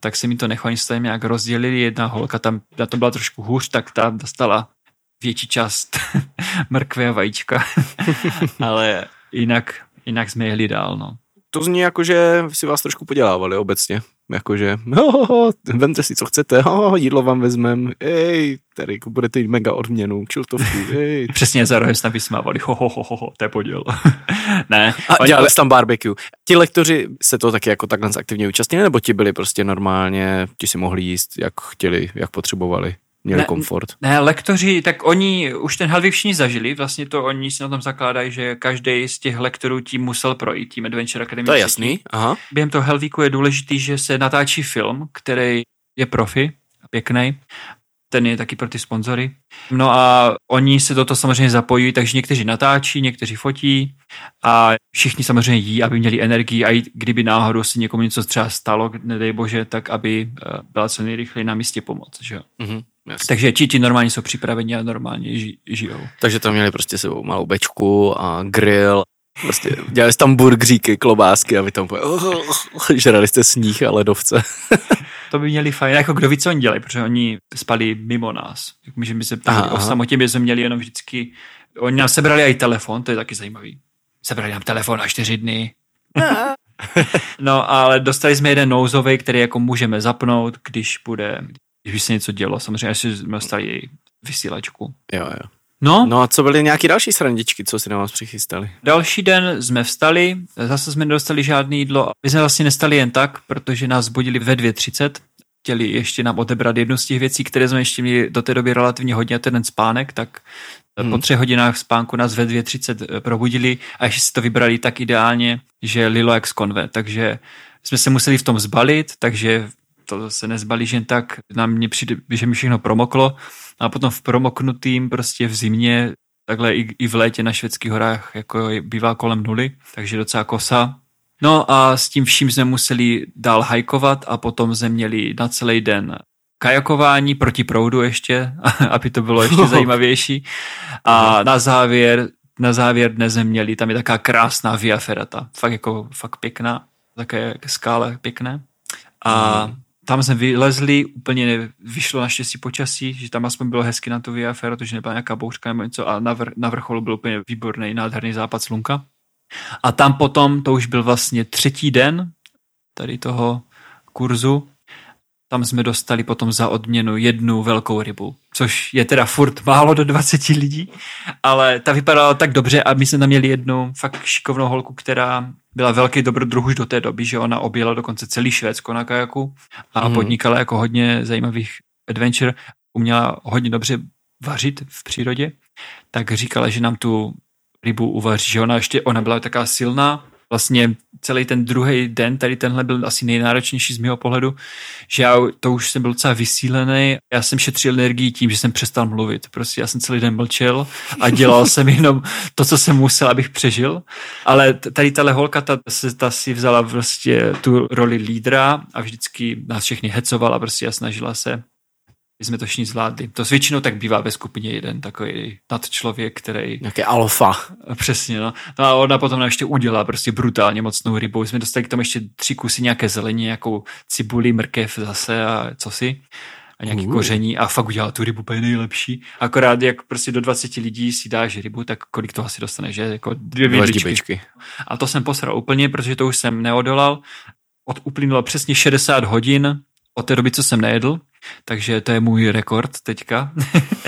Tak se mi to nechoni s tím nějak rozdělili, jedna holka tam, na to byla trošku hůř, tak ta dostala větší část mrkve a vajíčka. Ale jinak, jinak jsme jeli dál, no. To zní jako, že si vás trošku podělávali obecně. Jakože, no, vemte si, co chcete, oh, jídlo vám vezmem, ej, tady budete mít mega odměnu, kšiltovku, ej. Přesně za rohem jsme vysmávali, ho, ho, ho, ho, ho, to je poděl. ne, A oni- dělali jste tam barbecue. Ti lektoři se to taky jako takhle aktivně účastnili, nebo ti byli prostě normálně, ti si mohli jíst, jak chtěli, jak potřebovali, měli Ne, komfort. Ne, lektoři, tak oni už ten Helvig všichni zažili, vlastně to oni si na tom zakládají, že každý z těch lektorů tím musel projít, tím Adventure Academy. To je jasný, aha. Během toho Helvíku je důležitý, že se natáčí film, který je profi, pěkný. Ten je taky pro ty sponzory. No a oni se do toho samozřejmě zapojují, takže někteří natáčí, někteří fotí a všichni samozřejmě jí, aby měli energii a i kdyby náhodou si někomu něco třeba stalo, nedej bože, tak aby eh, byla co nejrychleji na místě pomoc. Že? jo. Jasný. Takže ti, ti normálně jsou připraveni a normálně ži, žijou. Takže tam měli prostě sebou malou bečku a grill. Prostě dělali jste tam burgeríky, klobásky a vy tam po- žrali jste sníh a ledovce. To by měli fajn, jako kdo ví, co oni dělají, protože oni spali mimo nás. Jak my, že my se Aha, o samotě my jsme měli jenom vždycky, oni nám sebrali i telefon, to je taky zajímavý. Sebrali nám telefon na čtyři dny. no, ale dostali jsme jeden nouzový, který jako můžeme zapnout, když bude, když by se něco dělo. Samozřejmě, až jsme dostali i vysílačku. Jo, jo. No, no, a co byly nějaký další srandičky, co si na vás přichystali? další den jsme vstali, zase jsme nedostali žádné jídlo. My jsme vlastně nestali jen tak, protože nás budili ve 2.30. Chtěli ještě nám odebrat jednu z těch věcí, které jsme ještě měli do té doby relativně hodně, ten spánek, tak Hmm. hmm. po třech hodinách spánku nás ve 2.30 probudili a ještě si to vybrali tak ideálně, že lilo jak z konve, takže jsme se museli v tom zbalit, takže to se nezbalí jen tak, nám mě přijde, že mi všechno promoklo a potom v promoknutým prostě v zimě, takhle i, i v létě na švédských horách jako bývá kolem nuly, takže docela kosa. No a s tím vším jsme museli dál hajkovat a potom jsme měli na celý den kajakování proti proudu ještě, aby to bylo ještě zajímavější. A na závěr, na závěr dne jsme měli, tam je taková krásná Via Ferrata, fakt jako, fakt pěkná, také skále pěkné. A Mhm. Tam jsme vylezli, úplně vyšlo naštěstí počasí, že tam aspoň bylo hezky na tu Via Ferratu, že nebyla nějaká bouřka nebo něco a na, vr- na vrcholu byl úplně výborný, nádherný západ slunka. A tam potom, to už byl vlastně třetí den tady toho kurzu, tam jsme dostali potom za odměnu jednu velkou rybu, což je teda furt málo do 20 lidí, ale ta vypadala tak dobře a my jsme tam měli jednu fakt šikovnou holku, která byla velký dobrodruh už do té doby, že ona objela dokonce celý Švédsko na kajaku a mm. podnikala jako hodně zajímavých adventure, uměla hodně dobře vařit v přírodě, tak říkala, že nám tu rybu uvaří, že ona ještě, ona byla taková silná, vlastně celý ten druhý den, tady tenhle byl asi nejnáročnější z mého pohledu, že já to už jsem byl docela vysílený, já jsem šetřil energii tím, že jsem přestal mluvit, prostě já jsem celý den mlčel a dělal jsem jenom to, co jsem musel, abych přežil, ale tady tahle holka, ta, ta si vzala prostě tu roli lídra a vždycky nás všechny hecovala prostě a snažila se my jsme to všichni zvládli. To většinou tak bývá ve skupině jeden takový nadčlověk, který Nějaké alfa. Přesně, no. no. a ona potom nám ještě udělala prostě brutálně mocnou rybu. Jsme dostali k tomu ještě tři kusy nějaké zelení, nějakou cibuli, mrkev zase a co si. a nějaký Uh. koření a fakt udělal tu rybu úplně nejlepší. Akorát jak prostě do 20 lidí si dáš rybu, tak kolik toho si dostane, že? Jako dvě vidličky. A to jsem posral úplně, protože to už jsem neodolal. Od, uplynulo přesně 60 hodin od té doby, co jsem nejedl, takže to je můj rekord teďka.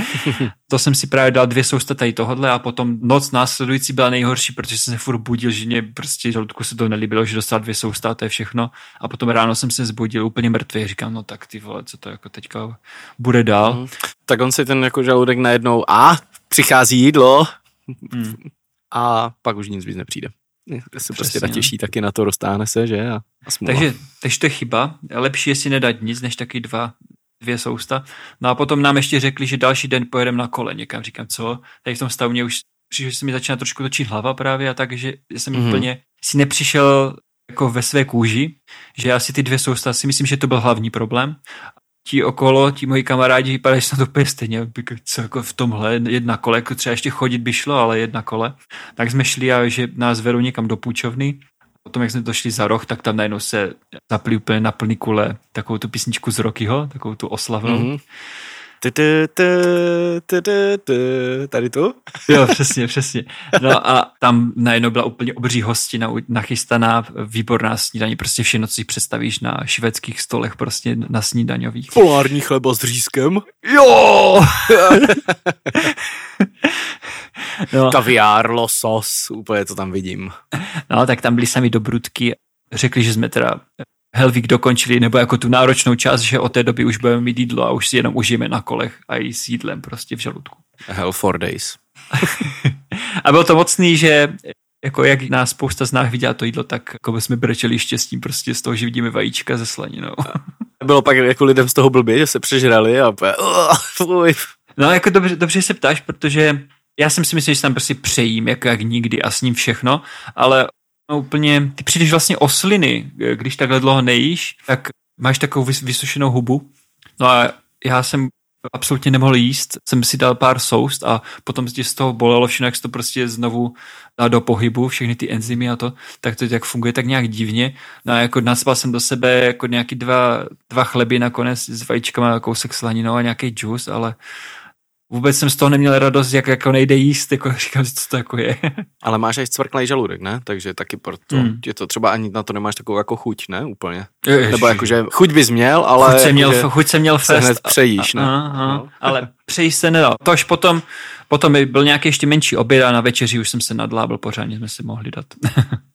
to jsem si právě dal dvě sousta tady tohodle a potom noc následující byla nejhorší, protože jsem se furt budil, že mě prostě žaludku se to nelíbilo, že dostal dvě sousta a to je všechno. A potom ráno jsem se zbudil úplně mrtvý. Říkám, no tak ty vole, co to jako teďka bude dál. Mhm. Tak on si ten jako žaludek najednou, a přichází jídlo Hmm. a pak už nic víc nepřijde. Se prostě Přesně, no. natěší taky na to, roztáhne se, že? A, a. Takže, takže to je chyba. Lepší je si nedat nic, než taky dva, dvě sousta. No a potom nám ještě řekli, že další den pojedeme na kole někam. Říkám, co? Tady v tom stavu mě už přišlo, že se mi začíná trošku točit hlava právě a tak, že jsem Mhm. mm-hmm. úplně si nepřišel jako ve své kůži, že asi ty dvě sousta, si myslím, že to byl hlavní problém. Ti okolo, ti moji kamarádi vypadají snad úplně stejně, co jako v tomhle jedna kole, jako třeba ještě chodit by šlo, ale jedna kole. Tak jsme šli a že nás vedou někam do půjčovny potom, jak jsme došli za roh, tak tam najednou se zapli úplně na plný kule takovou tu písničku z Rockyho, takovou tu oslavnou. Mm-hmm. Mhm. Tady tu? Jo, přesně, přesně. No a tam najednou byla úplně obří hostina nachystaná, výborná snídaní, prostě všechno, co si představíš na švédských stolech, prostě na snídaňových. Polární chleba s řízkem. Jo! no, Kaviár, losos, úplně to tam vidím. no, tak tam byli sami dobrutky. Řekli, že jsme teda Helvík dokončili, nebo jako tu náročnou část, že od té doby už budeme mít jídlo a už si jenom užijeme na kolech a i s jídlem prostě v žaludku. Hell for days. A bylo to mocný, že jako jak nás spousta z nás viděla to jídlo, tak jako jsme brečeli štěstím prostě z toho, že vidíme vajíčka ze slaninou. Bylo pak jako lidem z toho blbě, že se přežrali a úplně, "Ugh, fuj. No jako dobře, dobře se ptáš, protože já jsem si myslel, že se tam prostě přejím, jako jak nikdy a s ním všechno, ale no, úplně, ty přijdeš vlastně o sliny, když takhle dlouho nejíš, tak máš takovou vys- vysušenou hubu. No a já jsem absolutně nemohl jíst, jsem si dal pár soust a potom z toho bolelo všechno, jak to prostě znovu dá do pohybu, všechny ty enzymy a to, tak to tak funguje tak nějak divně. No a jako naspal jsem do sebe jako nějaký dva, dva chleby nakonec s vajíčkama, kousek slaninou a nějaký džus, ale vůbec jsem z toho neměl radost, jak jako nejde jíst, jako říkám co to jako je. Ale máš aj cvrklej žaludek, ne? Takže taky proto Hmm. je to třeba ani na to nemáš takovou jako chuť, ne? Úplně. Ježiši. Nebo jakože chuť bys měl, ale chuť jsem měl, jakože chuť jsem měl se fest. hned přejíš, ne? Aha, aha, No. Ale přejíš se nedal. To až potom, potom byl nějaký ještě menší oběd a na večeři už jsem se nadlábil pořádně, jsme si mohli dát.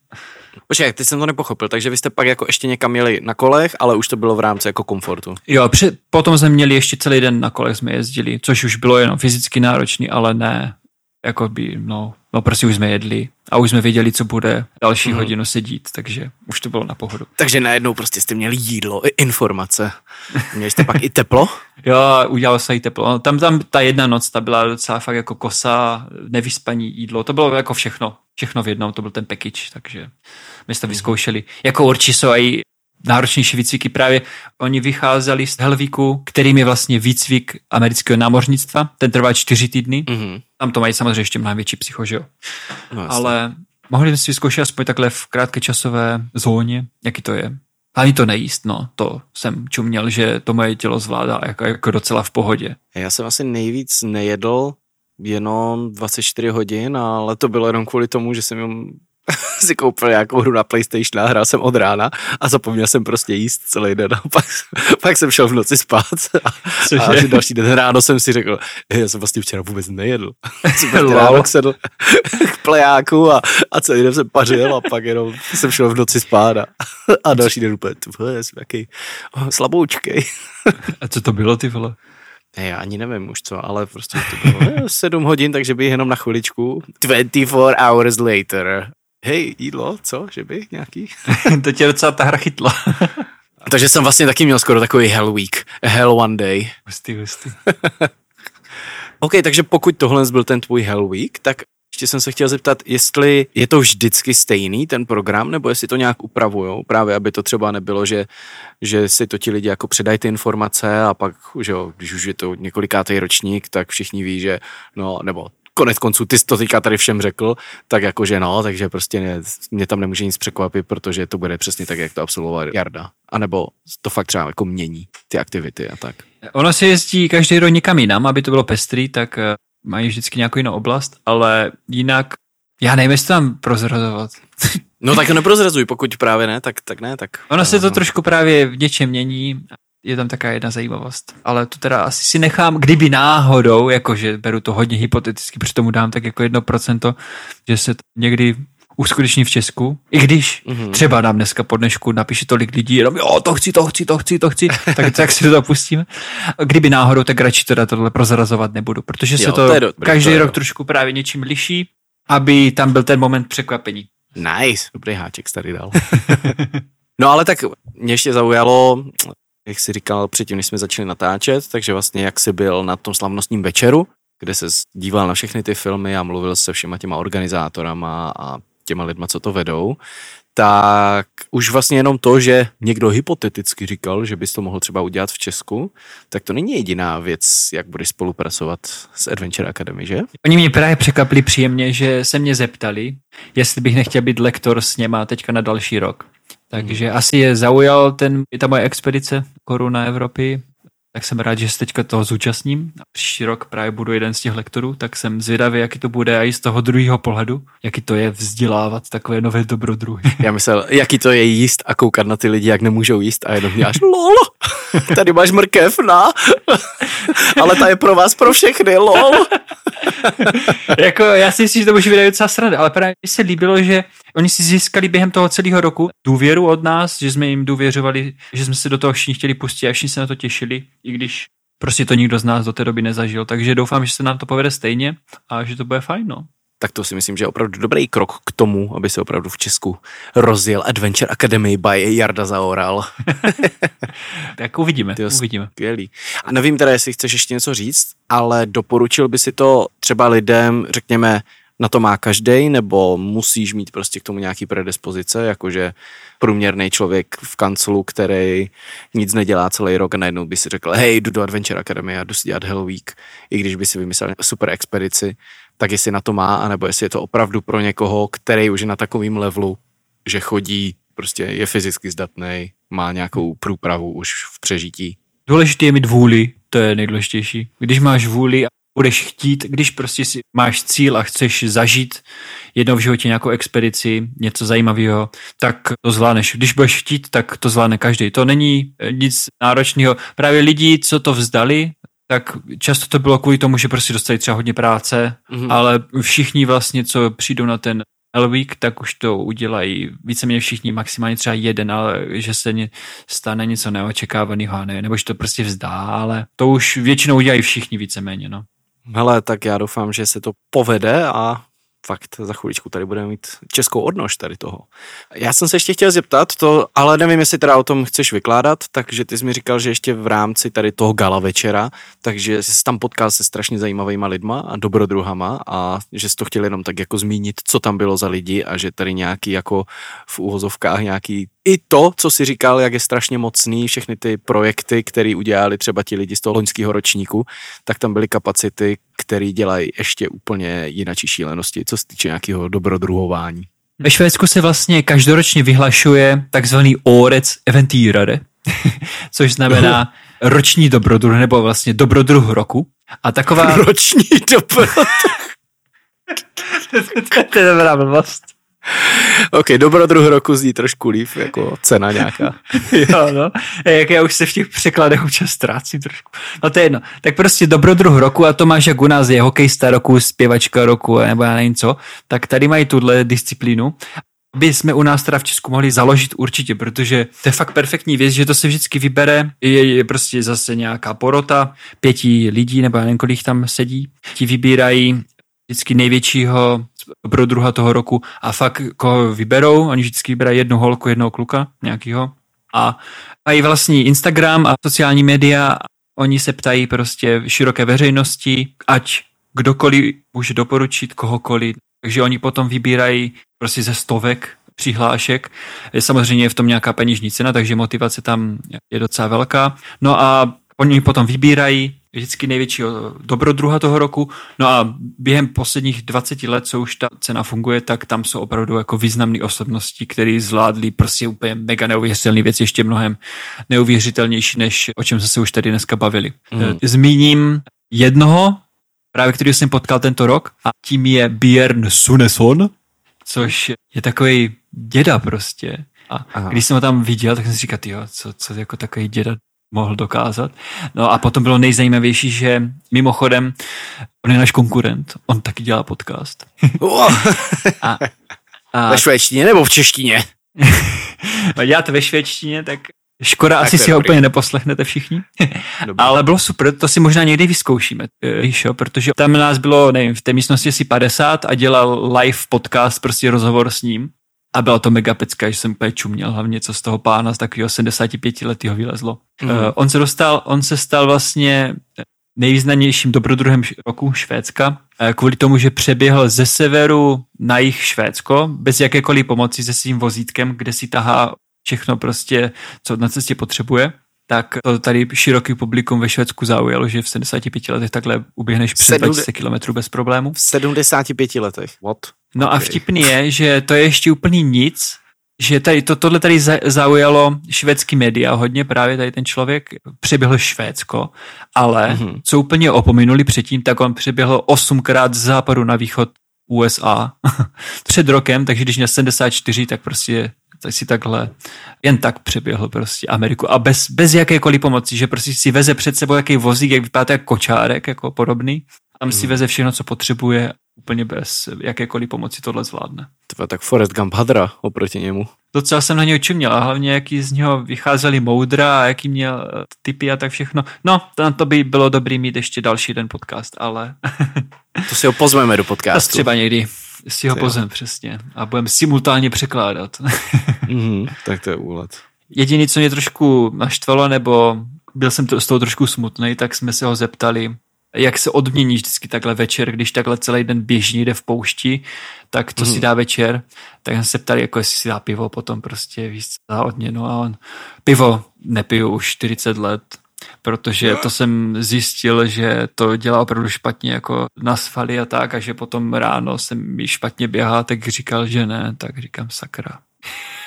Počkej, ty jsem to nepochopil, takže vy jste pak jako ještě někam jeli na kolech, ale už to bylo v rámci jako komfortu. Jo, před, potom jsme měli ještě celý den na kolech jsme jezdili, což už bylo jenom fyzicky náročný, ale ne, jako by, no, no prostě už jsme jedli a už jsme věděli, co bude další mm. hodinu sedít, takže už to bylo na pohodu. Takže najednou prostě jste měli jídlo, i informace. Měli jste pak i teplo? Jo, udělalo se jí teplo. No, Tam, tam ta jedna noc, ta byla docela fakt jako kosa, nevyspaní jídlo, to bylo jako všechno, všechno v jednom, to byl ten package, takže my jsme to vyzkoušeli. Jako určitě jsou i náročnější výcviky právě. Oni vycházeli z Helvíku, kterým je vlastně výcvik amerického námořnictva, ten trvá čtyři týdny, Mhm. tam to mají samozřejmě ještě mnohem větší psycho, že jo. No, jasně. Ale mohli jsme si vyzkoušet aspoň takhle v krátké časové zóně, jaký to je. Ani to nejíst, no, to jsem čuměl, že to moje tělo zvládá jako, jako docela v pohodě. Já jsem asi nejvíc nejedl jenom 24 hodin, ale to bylo jenom kvůli tomu, že jsem jim si koupil nějakou hru na PlayStation a hrál jsem od rána a zapomněl jsem prostě jíst celý den a pak, pak jsem šel v noci spát a, Cože? a další den ráno jsem si řekl, "Hej, já jsem vlastně včera vůbec nejedl. jsem prostě ráno sedl k plejáku a, a celý den jsem pařil a pak jenom jsem šel v noci spát a, a další den úplně, ty vole, jsem jaký slaboučkej. A co to bylo, ty vole? Ne, já ani nevím už co, ale prostě to bylo eh, sedm hodin, takže by jenom na chviličku. 24 hours later. Hej, jídlo, co, že by nějaký? to tě docela ta hra chytla. takže jsem vlastně taky měl skoro takový hell week, hell one day. hustý, hustý. OK, takže pokud tohle byl ten tvůj hell week, tak ještě jsem se chtěl zeptat, jestli je to vždycky stejný ten program, nebo jestli to nějak upravujou, právě aby to třeba nebylo, že, že si to ti lidi jako předají ty informace a pak, že jo, když už je to několikátý ročník, tak všichni ví, že no, nebo konec konců ty jsi to teďka tady všem řekl, tak jakože no, takže prostě ne, mě tam nemůže nic překvapit, protože to bude přesně tak, jak to absolvoval Jarda. A nebo to fakt třeba jako mění ty aktivity a tak. Ono se jezdí každý rok někam jinam, aby to bylo pestrý, tak eh, mají vždycky nějakou jinou oblast, ale jinak já nevím, jestli tam prozrazovat. No tak neprozrazuj, pokud právě ne, tak, tak ne, tak... Ono se to trošku právě v něčem mění, je tam taková jedna zajímavost. Ale to teda asi si nechám, kdyby náhodou, jakože beru to hodně hypoteticky, protože tomu dám tak jako jedno procento, že se to někdy uskuteční v Česku, i když mm-hmm. třeba nám dneska po dnešku napíše tolik lidí, jenom jo, to chci, to chci, to chci, to chci, tak, tak si to pustíme. Kdyby náhodou, tak radši teda tohle prozrazovat nebudu, protože se jo, to, to dobrý, každý to rok trošku právě něčím liší, aby tam byl ten moment překvapení. Nice, dobrý háček tady dal. no ale tak mě ještě zaujalo, jak jsi říkal předtím, než jsme začali natáčet, takže vlastně jak jsi byl na tom slavnostním večeru, kde se díval na všechny ty filmy a mluvil se všema těma organizátorama a těma lidma, co to vedou, tak už vlastně jenom to, že někdo hypoteticky říkal, že bys to mohl třeba udělat v Česku, tak to není jediná věc, jak budeš spolupracovat s Adventure Academy, že? Oni mě právě překvapili příjemně, že se mě zeptali, jestli bych nechtěl být lektor s něma teďka na další rok. Takže hmm. asi je zaujal ten, ta moje expedice Koruna Evropy, tak jsem rád, že se teďka toho zúčastním. A příští rok právě budu jeden z těch lektorů, tak jsem zvědavý, jaký to bude a i z toho druhého pohledu, jaký to je vzdělávat takové nové dobrodruhy. Já myslel, jaký to je jíst a koukat na ty lidi, jak nemůžou jíst a jenom děláš lol, tady máš mrkev, na, ale ta je pro vás pro všechny, lol. jako, já si myslím, že to může být docela sranda, ale právě mi se líbilo, že oni si získali během toho celého roku důvěru od nás, že jsme jim důvěřovali, že jsme se do toho všichni chtěli pustit a všichni se na to těšili, i když prostě to nikdo z nás do té doby nezažil. Takže doufám, že se nám to povede stejně a že to bude fajn, no tak to si myslím, že je opravdu dobrý krok k tomu, aby se opravdu v Česku rozjel Adventure Academy by Jarda Zaoral. tak uvidíme, Tyjo, uvidíme. Skvělý. A nevím teda, jestli chceš ještě něco říct, ale doporučil by si to třeba lidem, řekněme, na to má každý, nebo musíš mít prostě k tomu nějaký predispozice, jakože průměrný člověk v kanclu, který nic nedělá celý rok a najednou by si řekl, hej, jdu do Adventure Academy a jdu si dělat Hell Week, i když by si vymyslel super expedici, tak jestli na to má, anebo jestli je to opravdu pro někoho, který už je na takovým levelu, že chodí, prostě je fyzicky zdatný, má nějakou průpravu už v přežití. Důležité je mít vůli, to je nejdůležitější. Když máš vůli budeš chtít, když prostě si máš cíl a chceš zažít jednou v životě nějakou expedici, něco zajímavého, tak to zvládneš. Když budeš chtít, tak to zvládne každý. To není nic náročného. Právě lidi, co to vzdali, tak často to bylo kvůli tomu, že prostě dostali třeba hodně práce, mm-hmm. ale všichni vlastně, co přijdou na ten Elvík, tak už to udělají víceméně všichni, maximálně třeba jeden, ale že se ně, stane něco neočekávaného, ne, nebo že to prostě vzdá, ale to už většinou udělají všichni víceméně, no. Hele, tak já doufám, že se to povede a fakt za chviličku tady budeme mít českou odnož tady toho. Já jsem se ještě chtěl zeptat, to, ale nevím, jestli teda o tom chceš vykládat, takže ty jsi mi říkal, že ještě v rámci tady toho gala večera, takže jsi tam potkal se strašně zajímavýma lidma a dobrodruhama a že jsi to chtěl jenom tak jako zmínit, co tam bylo za lidi a že tady nějaký jako v úhozovkách nějaký i to, co si říkal, jak je strašně mocný, všechny ty projekty, které udělali třeba ti lidi z toho loňského ročníku, tak tam byly kapacity, které dělají ještě úplně jinačí šílenosti, co se týče nějakého dobrodruhování. Ve Švédsku se vlastně každoročně vyhlašuje takzvaný Årets Eventyrare, což znamená roční dobrodruh, nebo vlastně dobrodruh roku. A taková... Roční dobrodruh. to je dobrá blbost. OK, dobrodruh roku zní trošku líp, jako cena nějaká. jo, no. Jak já už se v těch překladech občas ztrácím trošku. No to je jedno. Tak prostě dobrodruh roku a to máš jak u nás je hokejista roku, zpěvačka roku, nebo já nevím co. Tak tady mají tuhle disciplínu by jsme u nás teda v Česku mohli založit určitě, protože to je fakt perfektní věc, že to se vždycky vybere, je, je prostě zase nějaká porota, pěti lidí, nebo já nevím, kolik tam sedí, ti vybírají vždycky největšího pro druha toho roku a fakt koho vyberou, oni vždycky vyberají jednu holku, jednoho kluka nějakýho a mají vlastní Instagram a sociální média, oni se ptají prostě široké veřejnosti, ať kdokoliv může doporučit kohokoliv, takže oni potom vybírají prostě ze stovek přihlášek. Je samozřejmě v tom nějaká peněžní cena, takže motivace tam je docela velká. No a oni potom vybírají vždycky největšího dobrodruha toho roku. No a během posledních 20 let, co už ta cena funguje, tak tam jsou opravdu jako významné osobnosti, které zvládly prostě úplně mega neuvěřitelné věci, ještě mnohem neuvěřitelnější, než o čem jsme se už tady dneska bavili. Mm. Zmíním jednoho, právě který jsem potkal tento rok a tím je Björn Suneson, což je takový děda prostě. A Aha. když jsem ho tam viděl, tak jsem si říkal, jo, co, co jako takový děda mohl dokázat. No a potom bylo nejzajímavější, že mimochodem on je náš konkurent, on taky dělá podcast. a, a... Ve švédštině nebo v češtině? dělat ve švédštině, tak Škoda, tak asi si ho úplně neposlechnete všichni. Ale bylo super, to si možná někdy vyzkoušíme, eh, víš jo, protože tam nás bylo, nevím, v té místnosti asi 50 a dělal live podcast, prostě rozhovor s ním. A byla to mega pecka, že jsem úplně čuměl, hlavně co z toho pána z takového 75 letého vylezlo. Mm. Uh, on se dostal, on se stal vlastně nejvýznamnějším dobrodruhem roku Švédska, uh, kvůli tomu, že přeběhl ze severu na jih Švédsko, bez jakékoliv pomoci se svým vozítkem, kde si tahá všechno prostě, co na cestě potřebuje tak to tady široký publikum ve Švédsku zaujalo, že v 75 letech takhle uběhneš přes 20 km bez problému. V 75 letech? What? No okay. a vtipný je, že to je ještě úplný nic, že tady, to, tohle tady zaujalo švédský média hodně, právě tady ten člověk přeběhl Švédsko, ale mm-hmm. co úplně opominuli předtím, tak on přeběhl osmkrát z západu na východ USA před rokem, takže když měl 74, tak prostě tak si takhle jen tak přeběhl prostě Ameriku a bez, bez jakékoliv pomoci, že prostě si veze před sebou jaký vozík, jak vypadá jako kočárek, jako podobný. Tam si hmm. veze všechno, co potřebuje, úplně bez jakékoliv pomoci tohle zvládne. To tak Forrest Gump hadra oproti němu. Docela jsem na něj čuměl a hlavně jaký z něho vycházeli moudra a jaký měl eh, typy a tak všechno. No, na to by bylo dobrý mít ještě další den podcast, ale... to si ho pozveme do podcastu. To třeba někdy si ho pozem, přesně. A budeme simultánně překládat. mm-hmm, tak to je úlet. Jediný, co mě trošku naštvalo, nebo byl jsem to, z toho trošku smutný, tak jsme se ho zeptali, jak se odmění vždycky takhle večer, když takhle celý den běží jde v poušti, tak to mm. si mhm. dá večer. Tak jsem se ptali, jako jestli si dá pivo potom prostě víc za odměnu a on pivo nepiju už 40 let, protože to jsem zjistil, že to dělá opravdu špatně jako na svaly a tak a že potom ráno se mi špatně běhá, tak říkal, že ne, tak říkám sakra.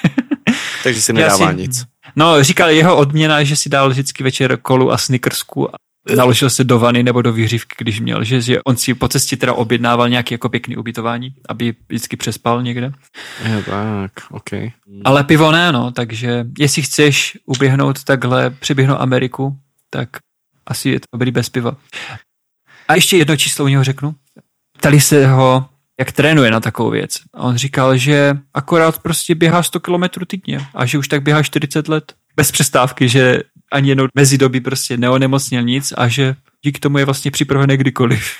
Takže si nedává si, nic. No, říkal jeho odměna, že si dal vždycky večer kolu a snickersku naložil se do vany nebo do výřivky, když měl, že, že on si po cestě teda objednával nějaký jako pěkný ubytování, aby vždycky přespal někde. Je tak, ok. Ale pivo ne, no, takže jestli chceš uběhnout takhle, přeběhnout Ameriku, tak asi je to dobrý bez piva. A ještě jedno číslo u něho řeknu. Ptali se ho, jak trénuje na takovou věc. A on říkal, že akorát prostě běhá 100 km týdně a že už tak běhá 40 let. Bez přestávky, že ani jednou mezi doby prostě neonemocněl nic a že díky tomu je vlastně připravený kdykoliv.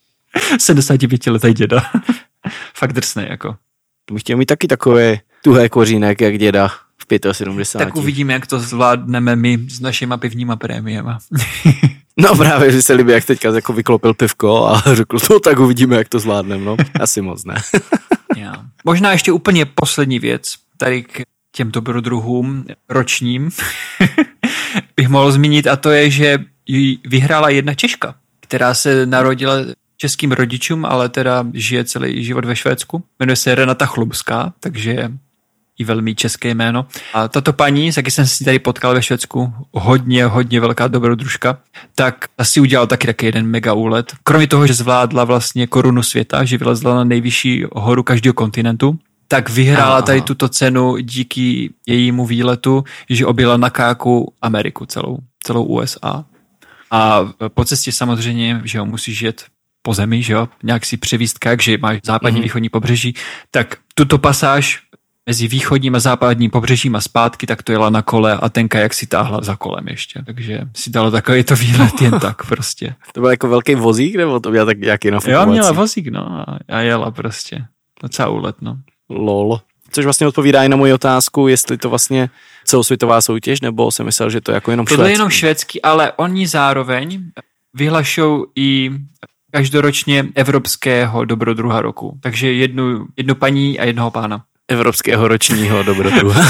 75 letý děda. Fakt drsný jako. To bych chtěl mít taky takové tuhé kořínek, jak děda v 75. Tak uvidíme, jak to zvládneme my s našima pivníma prémiema. no právě, že se líbí, jak teďka jako vyklopil pivko a řekl, to tak uvidíme, jak to zvládneme, no. Asi moc ne. Já. Možná ještě úplně poslední věc, tady k těm dobrodruhům ročním bych mohl zmínit a to je, že ji vyhrála jedna Češka, která se narodila českým rodičům, ale teda žije celý život ve Švédsku. Jmenuje se Renata Chlubská, takže i velmi české jméno. A tato paní, jaký jsem si tady potkal ve Švédsku, hodně, hodně velká dobrodružka, tak asi udělal taky taky jeden mega úlet. Kromě toho, že zvládla vlastně korunu světa, že vylezla na nejvyšší horu každého kontinentu, tak vyhrála tady tuto cenu díky jejímu výletu, že objela na káku Ameriku celou, celou USA. A po cestě samozřejmě, že ho musíš jet po zemi, že jo, nějak si převíst kajak, že máš západní, mm-hmm. východní pobřeží, tak tuto pasáž mezi východním a západním pobřežím a zpátky, tak to jela na kole a ten kajak si táhla za kolem ještě. Takže si dala takový to výlet jen tak prostě. To byl jako velký vozík, nebo to byl tak nějaký nafukovací? Jo, měla vozík, no a jela prostě. Docela úlet, no. Lol. Což vlastně odpovídá i na moji otázku, jestli to vlastně celosvětová soutěž, nebo jsem myslel, že to je jako jenom švédský. To je jenom švédský, ale oni zároveň vyhlašou i každoročně evropského dobrodruha roku. Takže jednu, jednu paní a jednoho pána. Evropského ročního dobrodruha.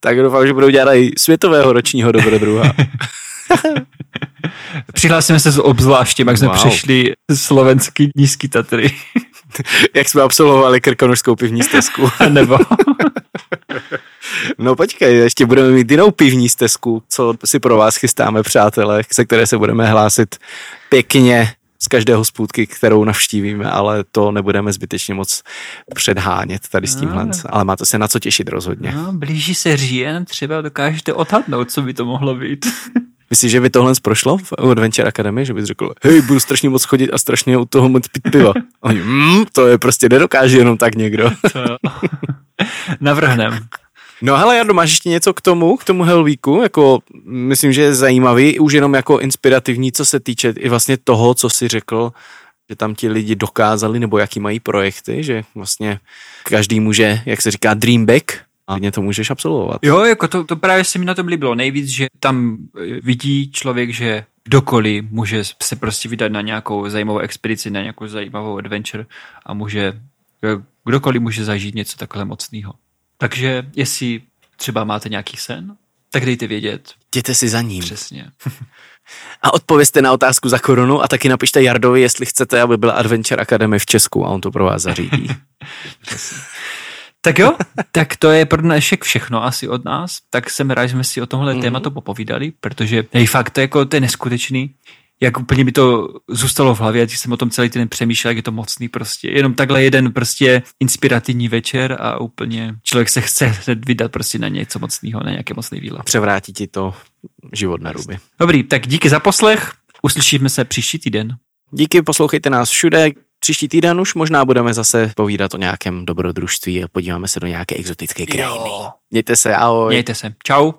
tak doufám, že budou dělat i světového ročního dobrodruha. Přihlásíme se obzvláště, jak jsme Wow. přešli slovenský nízký Tatry. Jak jsme absolvovali krkonožskou pivní stezku. Nebo No počkej, ještě budeme mít jinou pivní stezku, co si pro vás chystáme, přátelé, se které se budeme hlásit pěkně z každé hospůdky, kterou navštívíme, ale to nebudeme zbytečně moc předhánět tady s tímhle. No. Ale máte se na co těšit rozhodně. no, blíží se říjen, třeba dokážete odhadnout, co by to mohlo být. Myslíš, že by tohle prošlo v Adventure Academy, že bys řekl, hej, budu strašně moc chodit a strašně u toho moc pít piva. Oni, mm, to je prostě nedokáže jenom tak někdo. To. Navrhnem. No hele, Jardo, máš ještě něco k tomu, k tomu Hell Weeku? Jako, myslím, že je zajímavý, už jenom jako inspirativní, co se týče i vlastně toho, co si řekl, že tam ti lidi dokázali, nebo jaký mají projekty, že vlastně každý může, jak se říká, dream back a hodně to můžeš absolvovat. Jo, jako to, to právě se mi na tom líbilo nejvíc, že tam eh, vidí člověk, že kdokoliv může se prostě vydat na nějakou zajímavou expedici, na nějakou zajímavou adventure a může, eh, kdokoliv může zažít něco takhle mocného. Takže jestli třeba máte nějaký sen, tak dejte vědět. Jděte si za ním. Přesně. A odpovězte na otázku za korunu a taky napište Jardovi, jestli chcete, aby byla Adventure Academy v Česku a on to pro vás zařídí. Tak jo, tak to je pro dnešek všechno asi od nás. Tak jsem rád, že jsme si o tomhle Mhm. mm-hmm. tématu popovídali, protože hej, fakt to, je jako, to je neskutečný. Jak úplně mi to zůstalo v hlavě, když jsem o tom celý den přemýšlel, jak je to mocný prostě. Jenom takhle jeden prostě inspirativní večer a úplně člověk se chce hned vydat prostě na něco mocného, na nějaké mocný výlet. Převrátí ti to život na ruby. Dobrý, tak díky za poslech. Uslyšíme se příští týden. Díky, poslouchejte nás všude. Příští týden už možná budeme zase povídat o nějakém dobrodružství a podíváme se do nějaké exotické krajiny. Mějte se, ahoj. Mějte se. Čau.